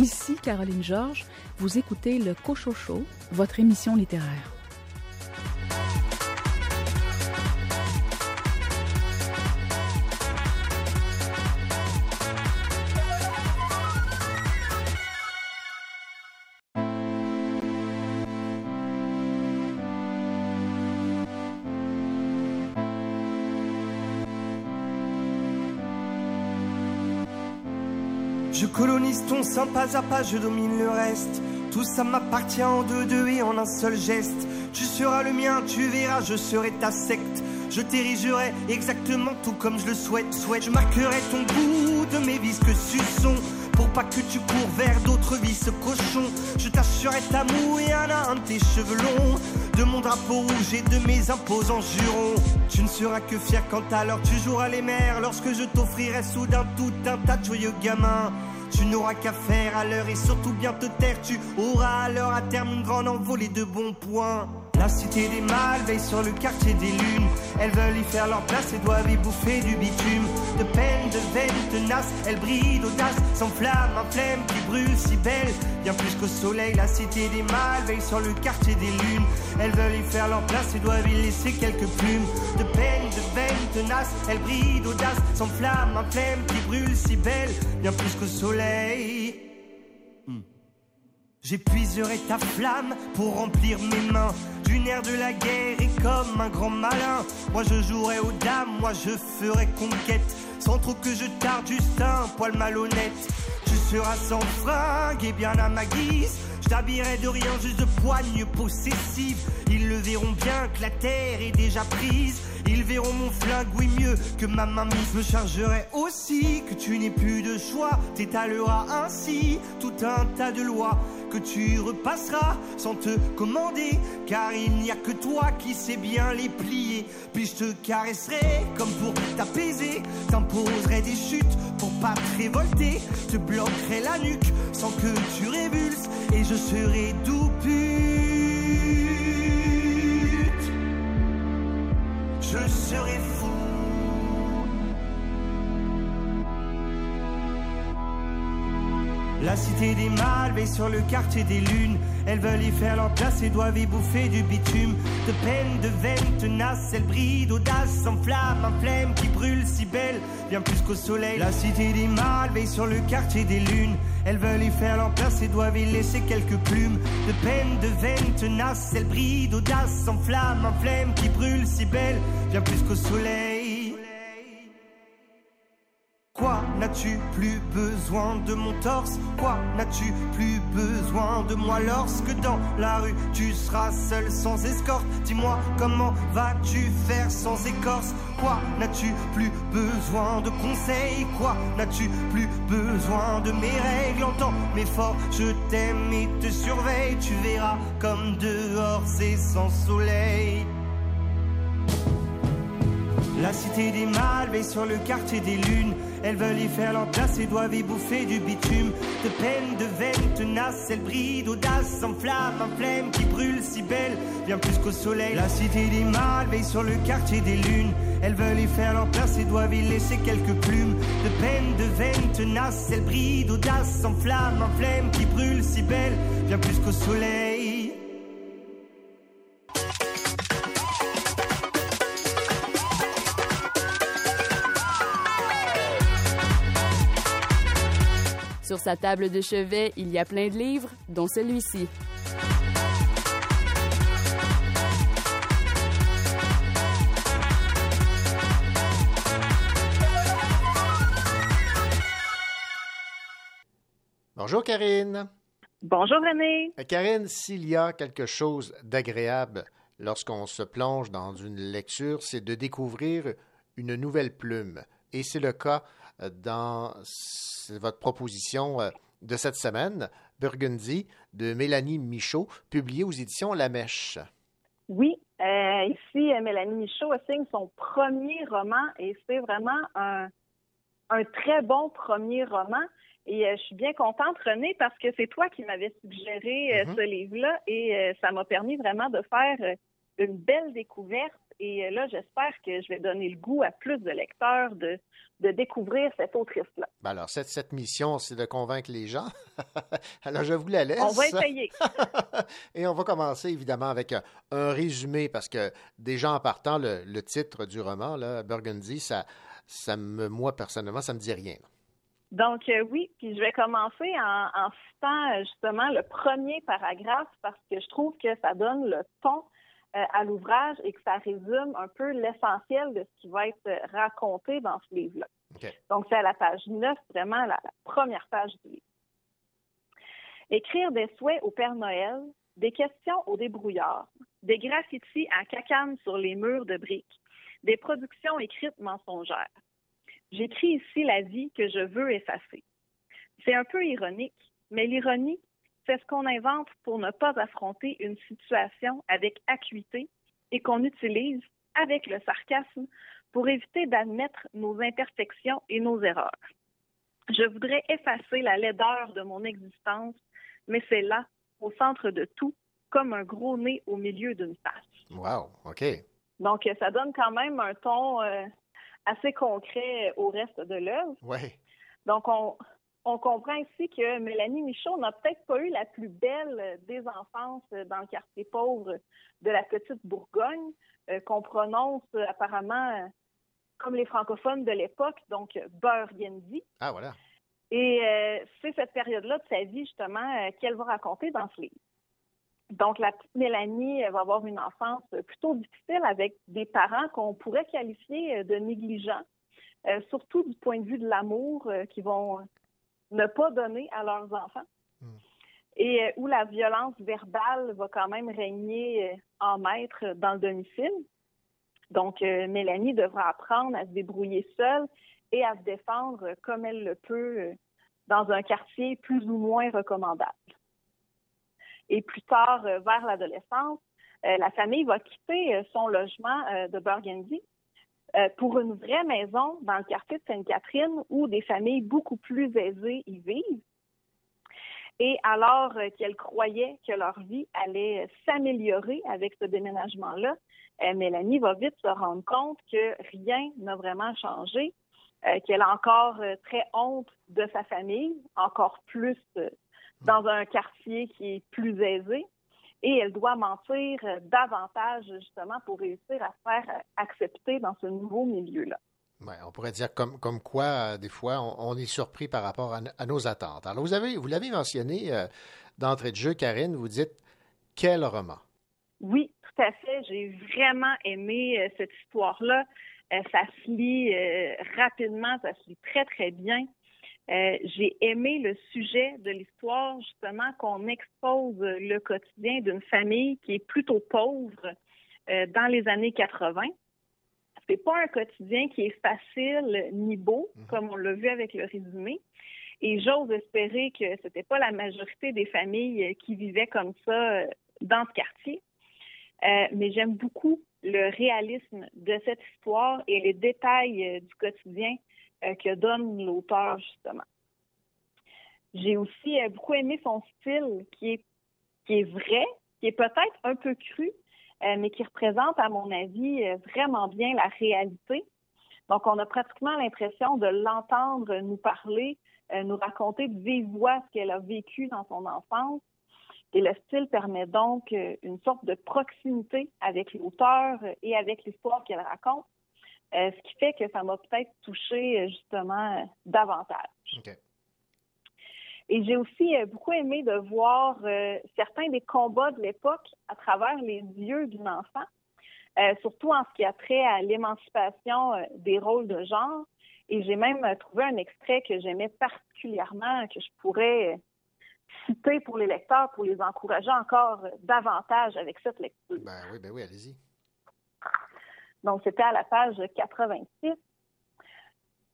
Ici Caroline Georges, vous écoutez le Cochocho, votre émission littéraire. Sein pas à pas, je domine le reste. Tout ça m'appartient en deux deux et en un seul geste. Tu seras le mien, tu verras, je serai ta secte. Je t'érigerai exactement tout comme je le souhaite. souhaite. Je marquerai ton goût de mes visques suçons. Pour pas que tu cours vers d'autres vices cochons. Je t'assurerai ta moue et un à un de tes cheveux longs. De mon drapeau rouge et de mes imposants jurons. Tu ne seras que fier quand alors tu joueras les mers. Lorsque je t'offrirai soudain tout un tas de joyeux gamins. Tu n'auras qu'à faire à l'heure et surtout bien te taire. Tu auras alors à terme une grande envolée de bons points. La cité des mâles veille sur le quartier des lunes. Elles veulent y faire leur place et doivent y bouffer du bitume. De peine, de veine, tenace, elles brillent d'audace. S'enflamme, un flemme qui brûle si belle. Bien plus qu'au soleil, la cité des mâles veille sur le quartier des lunes. Elles veulent y faire leur place et doivent y laisser quelques plumes. De peine, de veine, tenace, elles brillent d'audace. S'enflamme, un flemme qui brûle si belle. Bien plus qu'au soleil. J'épuiserai ta flamme pour remplir mes mains d'une air de la guerre et comme un grand malin. Moi je jouerai aux dames, moi je ferai conquête sans trop que je tarde, juste un poil malhonnête. Tu seras sans fringue et bien à ma guise. Je t'habillerai de rien, juste de poigne possessive. Ils le verront bien que la terre est déjà prise. Ils verront mon flingue, oui mieux que ma mamie. Je me chargerai aussi que tu n'aies plus de choix. T'étaleras ainsi tout un tas de lois que tu repasseras sans te commander. Car il n'y a que toi qui sais bien les plier. Puis je te caresserai comme pour t'apaiser. T'imposerai des chutes pour pas te révolter. Te bloquerai la nuque sans que tu révulses. Et je serai doux pute. Je serai fou. La cité des mâles veille sur le quartier des lunes. Elles veulent y faire leur place et doivent y bouffer du bitume. De peine, de veine tenace, elles brillent d'audace, s'enflamme, un flemme qui brûle si belle, bien plus qu'au soleil. La cité des mâles veille sur le quartier des lunes. Elles veulent y faire leur place et doivent y laisser quelques plumes. De peine, de veine tenace, elles brillent d'audace, s'enflamme, un flemme qui brûle si belle, bien plus qu'au soleil. Quoi n'as-tu plus besoin de mon torse? Quoi n'as-tu plus besoin de moi lorsque dans la rue tu seras seul sans escorte? Dis-moi comment vas-tu faire sans écorce? Quoi n'as-tu plus besoin de conseils? Quoi n'as-tu plus besoin de mes règles? Entends mes forts, je t'aime et te surveille. Tu verras comme dehors c'est sans soleil la cité des mâles veille sur le quartier des lunes. Elles veulent y faire leur place et doivent y bouffer du bitume. De peine, de veine tenace, elles brillent d'audace, s'enflamme, un flemme qui brûle si belle, bien plus qu'au soleil. La cité des mâles veille sur le quartier des lunes. Elles veulent y faire leur place et doivent y laisser quelques plumes. De peine, de veine tenace, elles brillent d'audace, s'enflamme, un flemme qui brûle si belle, bien plus qu'au soleil. Sa table de chevet, il y a plein de livres, dont celui-ci. Bonjour Karine. Bonjour René. Euh, Karine, s'il y a quelque chose d'agréable lorsqu'on se plonge dans une lecture, c'est de découvrir une nouvelle plume. Et c'est le cas euh, dans votre proposition euh, de cette semaine, Burgundy, de Mélanie Michaud, publiée aux éditions La Mèche. Oui, euh, ici, euh, Mélanie Michaud signe son premier roman et c'est vraiment un, un très bon premier roman. Et euh, je suis bien contente, René, parce que c'est toi qui m'avais suggéré euh, Mhm. ce livre-là et ça m'a permis vraiment de faire une belle découverte. Et euh, là, j'espère que je vais donner le goût à plus de lecteurs de, de découvrir cette autrice-là. Ben alors, cette, cette mission, c'est de convaincre les gens. alors, je vous la laisse. On va essayer. Et on va commencer évidemment avec un, un résumé parce que déjà en partant, le, le titre du roman, là, Burgundy, ça, ça me, moi personnellement, ça me dit rien. Donc euh, oui, puis je vais commencer en, en citant euh, justement le premier paragraphe parce que je trouve que ça donne le ton euh, à l'ouvrage et que ça résume un peu l'essentiel de ce qui va être euh, raconté dans ce livre-là. Donc c'est à la page 9, vraiment la, la première page du livre. Écrire des souhaits au Père Noël, des questions au débrouillard, des graffitis à cacane sur les murs de briques, des productions écrites mensongères. J'écris ici la vie que je veux effacer. C'est un peu ironique, mais l'ironie, c'est ce qu'on invente pour ne pas affronter une situation avec acuité et qu'on utilise avec le sarcasme pour éviter d'admettre nos imperfections et nos erreurs. Je voudrais effacer la laideur de mon existence, mais c'est là, au centre de tout, comme un gros nez au milieu d'une face. Wow, OK. Donc, ça donne quand même un ton euh, assez concret au reste de l'œuvre. Oui. Donc, on, on comprend ici que Mélanie Michaud n'a peut-être pas eu la plus belle des enfances dans le quartier pauvre de la petite Bourgogne, euh, qu'on prononce apparemment euh, comme les francophones de l'époque, donc Burgundy. Ah, voilà. Et euh, c'est cette période-là de sa vie, justement, euh, qu'elle va raconter dans ce livre. Donc, la petite Mélanie elle va avoir une enfance plutôt difficile avec des parents qu'on pourrait qualifier de négligents, surtout du point de vue de l'amour qu'ils vont ne pas donner à leurs enfants. Et euh, où la violence verbale va quand même régner euh, en maître dans le domicile. Donc, euh, Mélanie devra apprendre à se débrouiller seule et à se défendre comme elle le peut dans un quartier plus ou moins recommandable. Et plus tard, vers l'adolescence, la famille va quitter son logement de Burgundy euh, pour une vraie maison dans le quartier de Sainte-Catherine où des familles beaucoup plus aisées y vivent. Et alors euh, qu'elle croyait que leur vie allait s'améliorer avec ce déménagement-là, euh, Mélanie va vite se rendre compte que rien n'a vraiment changé, euh, qu'elle a encore très honte de sa famille, encore plus dans un quartier qui est plus aisé, et elle doit mentir euh, davantage justement pour réussir à se faire euh, accepter dans ce nouveau milieu-là. Ouais, on pourrait dire comme, comme quoi, euh, des fois, on, on est surpris par rapport à, nos attentes. Alors, vous avez, vous l'avez mentionné euh, d'entrée de jeu, Karine, vous dites quel roman? Oui, tout à fait. J'ai vraiment aimé euh, cette histoire-là. Ça se lit rapidement, ça se lit très, très bien. Euh, J'ai aimé le sujet de l'histoire, justement, qu'on expose le quotidien d'une famille qui est plutôt pauvre euh, dans les années 80. C'est pas un quotidien qui est facile ni beau, comme on l'a vu avec le résumé. Et j'ose espérer que c'était pas la majorité des familles qui vivaient comme ça euh, dans ce quartier. Euh, mais j'aime beaucoup le réalisme de cette histoire et les détails du quotidien euh, que donne l'auteur, justement. J'ai aussi euh, beaucoup aimé son style qui est, qui est vrai, qui est peut-être un peu cru, euh, mais qui représente, à mon avis, vraiment bien la réalité. Donc, on a pratiquement l'impression de l'entendre nous parler, nous raconter de vive voix ce qu'elle a vécu dans son enfance. Et le style permet donc une sorte de proximité avec l'auteur et avec l'histoire qu'elle raconte, euh, ce qui fait que ça m'a peut-être touché euh, justement davantage. Et j'ai aussi euh, beaucoup aimé de voir euh, certains des combats de l'époque à travers les yeux d'une enfant, euh, surtout en ce qui a trait à l'émancipation des rôles de genre. Et j'ai même trouvé un extrait que j'aimais particulièrement, que je pourrais citer pour les lecteurs, pour les encourager encore davantage avec cette lecture. Ben oui, ben oui, allez-y. Donc, c'était à la page 86.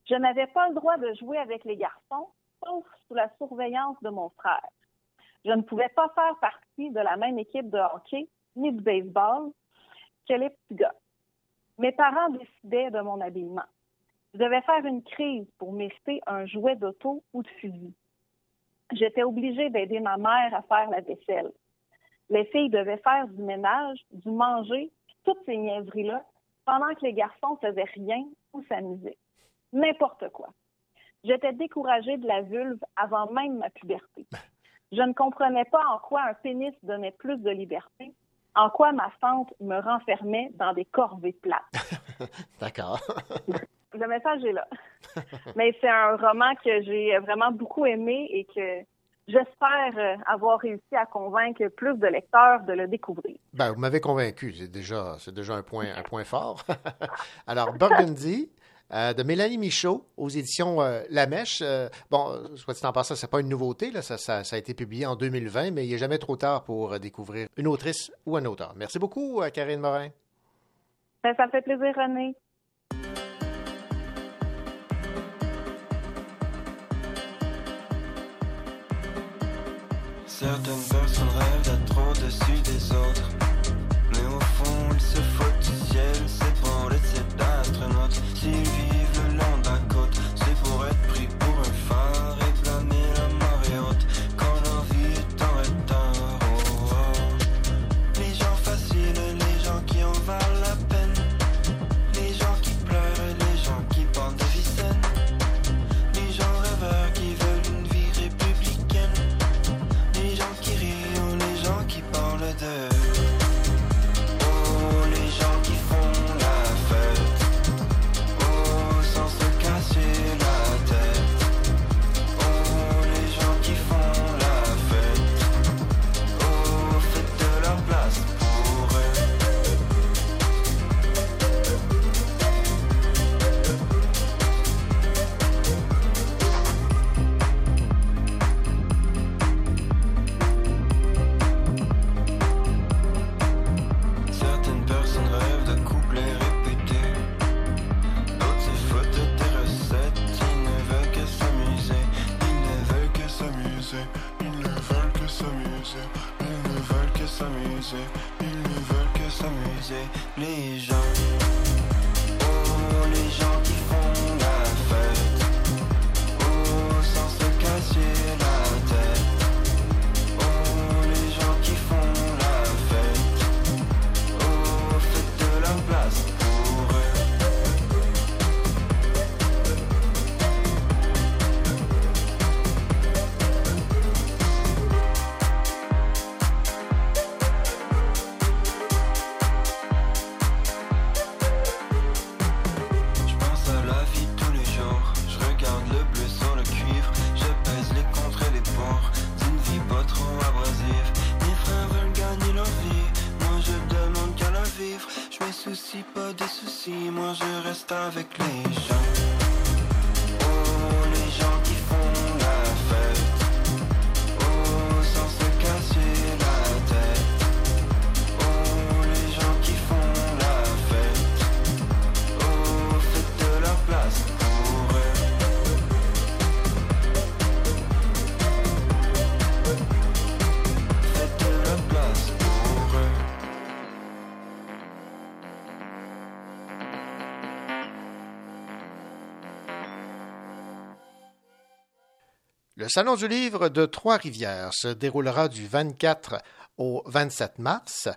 Je n'avais pas le droit de jouer avec les garçons, sauf sous la surveillance de mon frère. Je ne pouvais pas faire partie de la même équipe de hockey ni de baseball que les petits gars. Mes parents décidaient de mon habillement. Je devais faire une crise pour mériter un jouet d'auto ou de fusil. J'étais obligée d'aider ma mère à faire la vaisselle. Les filles devaient faire du ménage, du manger, toutes ces niaiseries-là, pendant que les garçons faisaient rien ou s'amusaient. N'importe quoi. J'étais découragée de la vulve avant même ma puberté. Je ne comprenais pas en quoi un pénis donnait plus de liberté, en quoi ma fente me renfermait dans des corvées plates. D'accord. Le message est là. Mais c'est un roman que j'ai vraiment beaucoup aimé et que j'espère euh, avoir réussi à convaincre plus de lecteurs de le découvrir. Ben, vous m'avez convaincu, c'est déjà, c'est déjà un point, un point fort. Alors, Burgundy, euh, de Mélanie Michaud, aux éditions euh, La Mèche. Euh, bon, soit dit en passant, c'est pas une nouveauté, là, ça, ça, ça a été publié en 2020, mais il n'est jamais trop tard pour découvrir une autrice ou un auteur. Merci beaucoup, Karine Morin. Ben, ça me fait plaisir, René. Certaines personnes rêvent d'être au-dessus des autres. Mais au fond, ils se foutent du ciel, c'est pour laisser d'astronautes. S'ils vivent Salon du livre de Trois-Rivières se déroulera du 24 au 27 mars.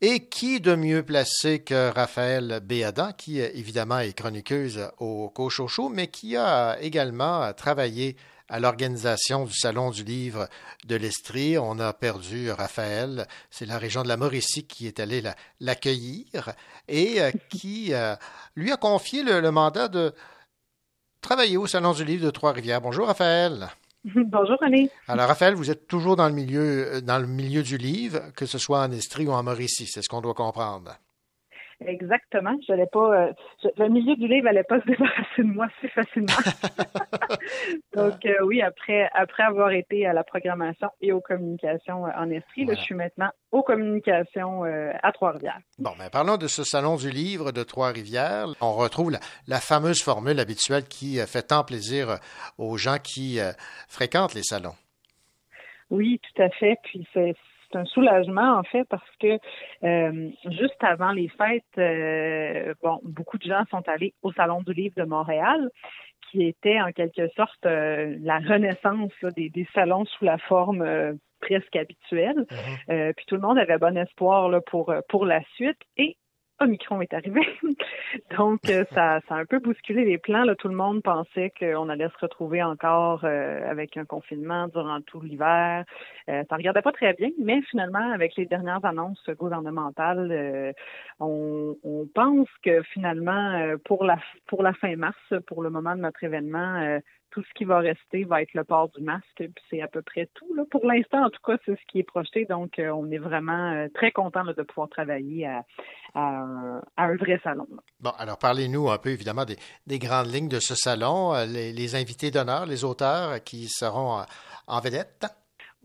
Et qui de mieux placé que Raphaël Béadan, qui euh, évidemment est chroniqueuse au Cochocho, mais qui a également travaillé à l'organisation du Salon du livre de l'Estrie. On a perdu Raphaël, c'est la région de la Mauricie qui est allée la- l'accueillir et euh, qui euh, lui a confié le mandat de travailler au Salon du livre de Trois-Rivières. Bonjour Raphaël. Bonjour René. Alors, Raphaël, vous êtes toujours dans le milieu, euh, dans le milieu du livre, que ce soit en Estrie ou en Mauricie, c'est ce qu'on doit comprendre. Exactement. Je n'allais pas. euh, je- le milieu du livre n'allait pas se débarrasser de moi si facilement. Donc euh, oui, après après avoir été à la programmation et aux communications euh, en Estrie, là, je suis maintenant aux communications euh, à Trois-Rivières. Bon, mais parlons de ce salon du livre de Trois-Rivières. On retrouve la, la fameuse formule habituelle qui fait tant plaisir aux gens qui fréquentent les salons. Oui, tout à fait. Puis c'est c'est un soulagement en fait parce que euh, juste avant les fêtes, euh, bon, beaucoup de gens sont allés au Salon du Livre de Montréal, qui était en quelque sorte euh, la renaissance là, des, des salons sous la forme presque habituelle. Euh, puis tout le monde avait bon espoir là, pour pour la suite et Omicron est arrivé. Donc, euh, ça, ça a un peu bousculé les plans. Là. Tout le monde pensait qu'on allait se retrouver encore euh, avec un confinement durant tout l'hiver. Euh, ça regardait pas très bien, mais finalement, avec les dernières annonces gouvernementales, euh, on, on pense que finalement, euh, pour la pour la fin mars, pour le moment de notre événement, euh, tout ce qui va rester va être le port du masque. Puis c'est à peu près tout. Là. Pour l'instant, en tout cas, c'est ce qui est projeté. Donc, euh, on est vraiment euh, très content de pouvoir travailler à, un- vrai salon. Bon, alors parlez-nous un peu évidemment des, des grandes lignes de ce salon, euh, les, invités d'honneur, les auteurs qui seront en vedette.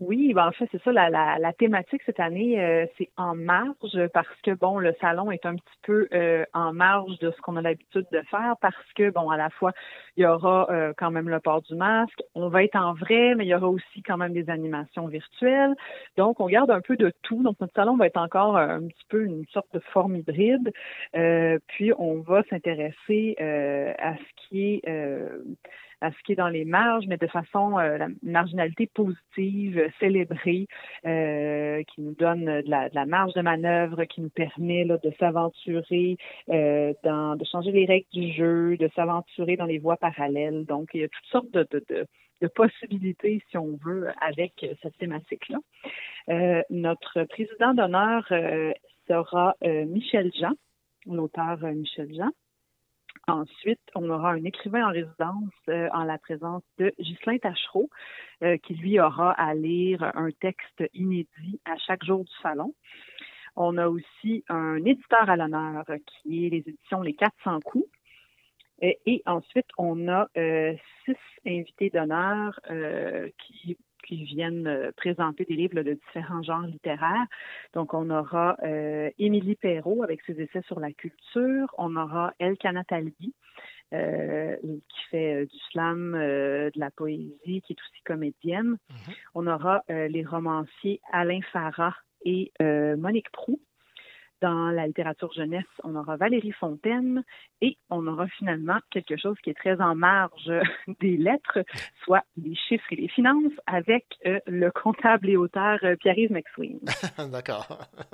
Oui, ben en fait, c'est ça, la, la, la thématique cette année, euh, c'est en marge parce que, bon, le salon est un petit peu euh, en marge de ce qu'on a l'habitude de faire parce que, bon, à la fois, il y aura euh, quand même le port du masque, on va être en vrai, mais il y aura aussi quand même des animations virtuelles. Donc, on garde un peu de tout. Donc, notre salon va être encore euh, un petit peu une sorte de forme hybride. Euh, puis, on va s'intéresser euh, à ce qui est... à ce qui est dans les marges, mais de façon euh, la marginalité positive, euh, célébrée, euh, qui nous donne de la, de la marge de manœuvre, qui nous permet là, de s'aventurer, euh, dans, de changer les règles du jeu, de s'aventurer dans les voies parallèles. Donc, il y a toutes sortes de, de, de, de possibilités, si on veut, avec cette thématique-là. Euh, notre président d'honneur euh, sera euh, Michel Jean, l'auteur euh, Michel Jean. Ensuite, on aura un écrivain en résidence euh, en la présence de Ghislain Tachereau, euh, qui lui aura à lire un texte inédit à chaque jour du salon. On a aussi un éditeur à l'honneur euh, qui est les éditions Les 400 coups. Et, ensuite, on a six invités d'honneur qui, qui viennent euh, présenter des livres là, de différents genres littéraires. Donc, on aura euh, Émilie Perrault avec ses essais sur la culture. On aura Elkana Talbi, euh, qui fait euh, du slam, euh, de la poésie, qui est aussi comédienne. On aura les romanciers Alain Farah et Monique Prou. Dans la littérature jeunesse, on aura Valérie Fontaine et on aura finalement quelque chose qui est très en marge des lettres, soit les chiffres et les finances, avec euh, le comptable et auteur euh, Pierre-Yves McSween. D'accord.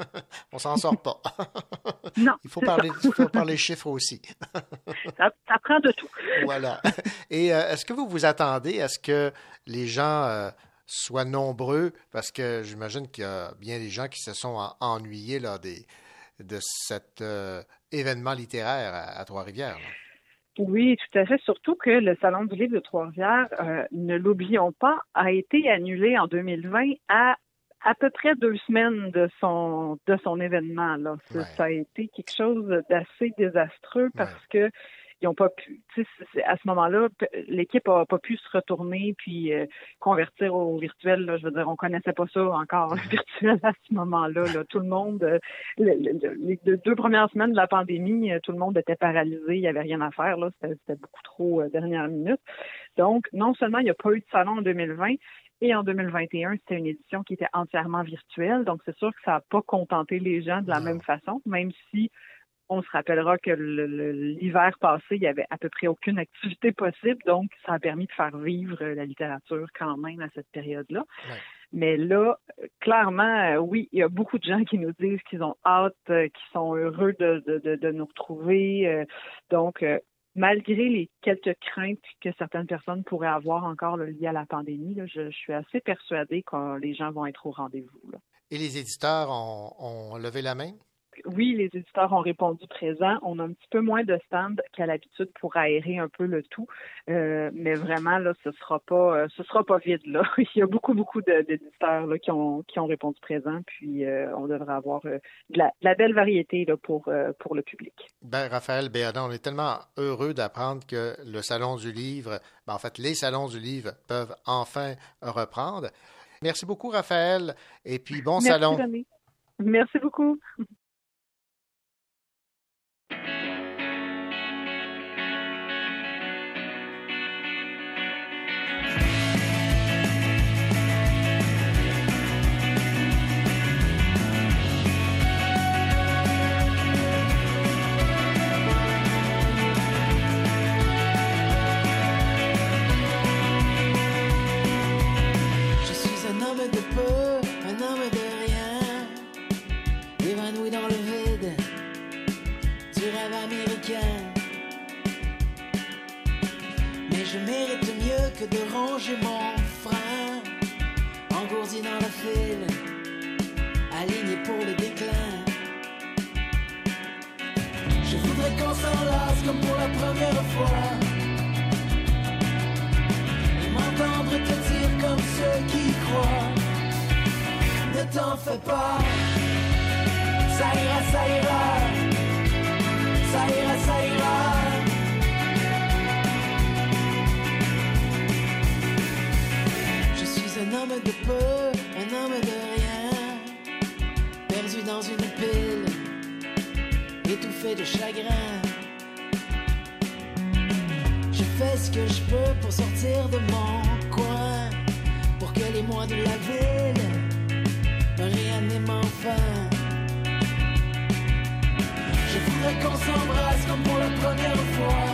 On s'en sort pas. Non. Il faut parler, il faut parler chiffres aussi. ça, ça prend de tout. voilà. Et euh, est-ce que vous vous attendez à ce que les gens euh, soient nombreux? Parce que j'imagine qu'il y a bien des gens qui se sont en- ennuyés là, des, de cet euh, événement littéraire à, à Trois-Rivières. Oui, tout à fait. Surtout que le Salon du livre de Trois-Rivières, euh, ne l'oublions pas, a été annulé en 2020 à à peu près deux semaines de son de son événement. Là. Ça a été quelque chose d'assez désastreux parce que ils ont pas pu. À ce moment-là, l'équipe a pas pu se retourner puis euh, convertir au virtuel. là. je veux dire, on connaissait pas ça encore le virtuel à ce moment-là. là. Tout le monde, euh, le- le- les deux, premières semaines de la pandémie, euh, tout le monde était paralysé, il y avait rien à faire. là. C'était c'était beaucoup trop euh, dernière minute. Donc, non seulement il n'y a pas eu de salon en 2020, et en 2021, c'était une édition qui était entièrement virtuelle. Donc, c'est sûr que ça n'a pas contenté les gens de la même façon, même si on se rappellera que l'hiver passé, il y avait à peu près aucune activité possible. Donc, ça a permis de faire vivre euh, la littérature quand même à cette période-là. Mais là, clairement, euh, oui, il y a beaucoup de gens qui nous disent qu'ils ont hâte, euh, qu'ils sont heureux de, de, de, de nous retrouver. donc, malgré les quelques craintes que certaines personnes pourraient avoir encore là, liées à la pandémie, là, je, je suis assez persuadée que les gens vont être au rendez-vous. Et les éditeurs ont, ont levé la main? Oui, les éditeurs ont répondu présent. On a un petit peu moins de stands qu'à l'habitude pour aérer un peu le tout, Euh, mais vraiment là, ce sera pas, euh, ce sera pas vide là. Il y a beaucoup beaucoup d'éditeurs qui ont qui ont répondu présent, puis euh, on devrait avoir de, la, de la belle variété là pour pour le public. Ben, Raphaël Béadin, on est tellement heureux d'apprendre que le Salon du Livre, ben, en fait, les salons du livre peuvent enfin reprendre. Merci beaucoup, Raphaël. Et puis, bon Merci, salon. René. Merci beaucoup. Que de ranger mon frein, engourdi dans la file, aligné pour le déclin. Je voudrais qu'on s'enlace comme pour la première fois. Et m'entendre te dire comme ceux qui croient. Ne t'en fais pas. Ça ira, ça ira. Ça ira, ça ira un homme de peu, un homme de rien. Perdu dans une pile Étouffé de chagrin. Je fais ce que je peux pour sortir de mon coin, pour que les mois de la ville me réaniment enfin. Je voudrais qu'on s'embrasse comme pour la première fois,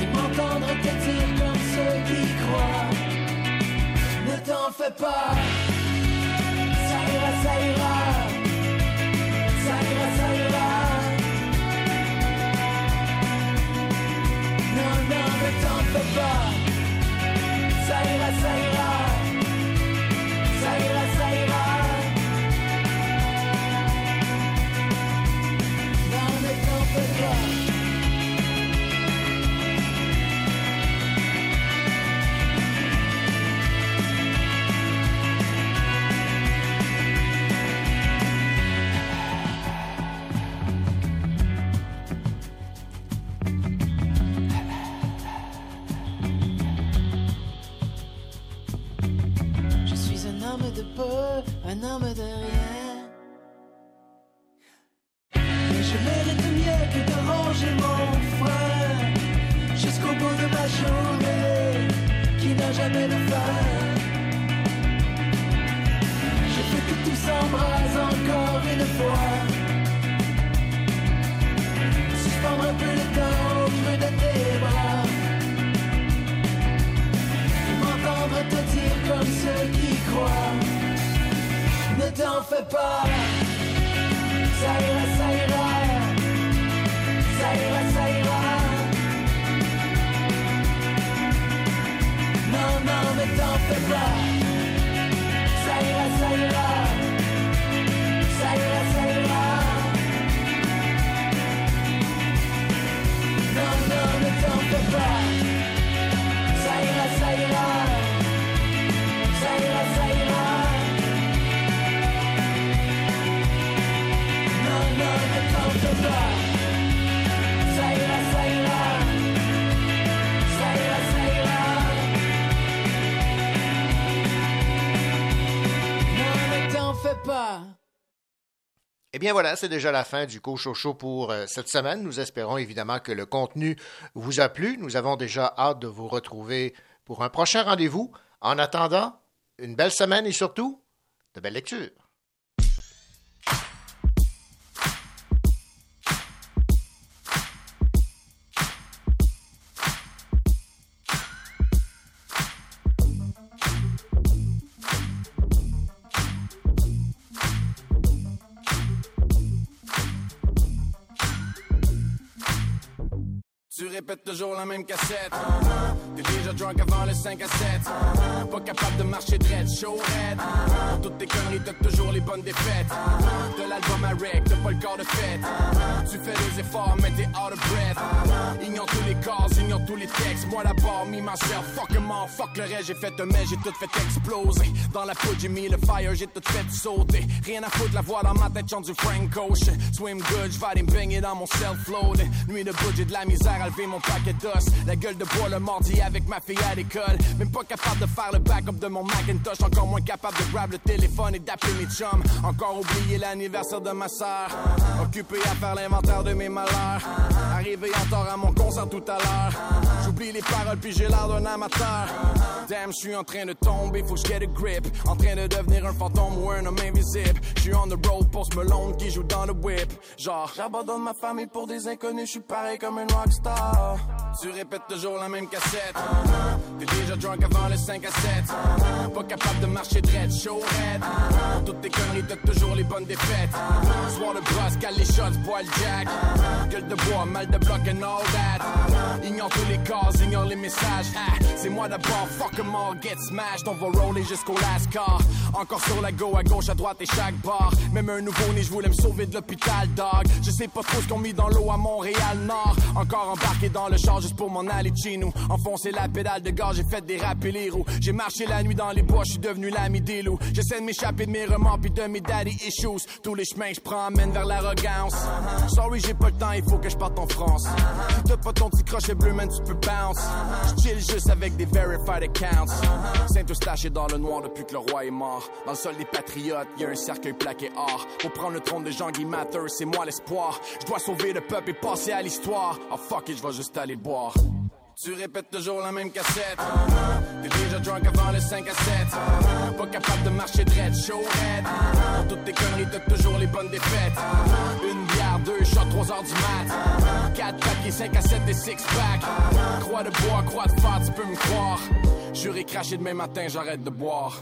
et m'entendre te dire comme qui croient. Ne t'en fais pas, ça ira, ça ira, ça ira, ça ira. Non, non, ne t'en fais pas. Ça ira, ça ira. Bien voilà, c'est déjà la fin du Cochocho pour euh, cette semaine. Nous espérons évidemment que le contenu vous a plu. Nous avons déjà hâte de vous retrouver pour un prochain rendez-vous. En attendant, une belle semaine et surtout, de belles lectures. Tu répètes toujours la même cassette. T'es déjà drunk avant le 5 à 7. Pas capable de marcher dread, show red. Pour toutes tes conneries, t'as toujours les bonnes défaites. De l'album à rec, t'as pas le corps de fête. Tu fais des efforts, mais t'es out of breath. Ignore tous les cases, ignore tous les textes. Moi d'abord, me myself, fuck all, fuck le reste. J'ai fait un mais j'ai tout fait exploser. Dans la poudre, j'ai mis le fire, j'ai tout fait sauter. Rien à foutre, la voix dans ma tête, chante du Frank Ocean. Swim good, j'vais aller me baigner dans mon self-load. Nuit de j'ai de la misère à lever mon La gueule de bois le mardi avec ma fille à l'école. Même pas capable de faire le backup de mon Macintosh. Encore moins capable de grab le téléphone et d'appeler mes chums. Encore oublié l'anniversaire de ma sœur. Occupé à faire l'inventaire de mes malheurs. Arrivé en tort à mon concert tout à l'heure. J'oublie les paroles puis j'ai l'air d'un amateur. Damn, je suis en train de tomber, faut que je a grip. En train de devenir un fantôme ou un homme invisible. Je suis on the road pour ce melon qui joue dans le whip. Genre, j'abandonne ma famille pour des inconnus, je suis pareil comme un rockstar. Tu répètes toujours la même cassette. T'es déjà drunk avant le 5 à 7. Pas capable de marcher dread, show red. Toutes tes conneries, t'as toujours les bonnes défaites. Soir de brosse, cale les shots, bois le jack. Gueule de bois, mal de bloc and all that. Ignore tous les cases, ignore les messages. Ah, c'est moi d'abord, fuck em all, get smashed. On va roller jusqu'au last car. Encore sur la go, à gauche, à droite et chaque bar. Même un nouveau-né, je voulais me sauver de l'hôpital, dog. Je sais pas trop ce qu'on mis dans l'eau à Montréal-Nord. Encore embarqué dans le char juste pour m'en aller chez nous. Enfoncer la pédale de gaz, j'ai fait déraper les roues. J'ai marché la nuit dans les bois, je suis devenu l'ami des loups. J'essaie de m'échapper de mes remords puis de mes daddy issues. Tous les chemins que je prends mènent vers l'arrogance. Sorry, j'ai pas le temps, il faut que je parte en France. Si t'as pas ton petit crochet bleu, man, tu peux bounce. Chill juste avec des verified accounts. Saint-Eustache est dans le noir depuis que le roi est mort. Dans le sol des patriotes, y a un cercueil plaqué or. Pour prendre le trône de Jean-Guy c'est moi l'espoir. Je dois sauver le peuple et passer à l'histoire. Oh fuck it, je vais juste aller boire. Tu répètes toujours la même cassette. T'es déjà drunk avant le 5 à 7. Pas capable de marcher dread, show red. Pour toutes tes conneries, t'as toujours les bonnes défaites. Une bière, deux shots, 3 heures du mat. 4 paquets, 5 à 7 des six pack. Croix de bois, croix de fer, tu peux me croire. Juré craché demain matin, j'arrête de boire.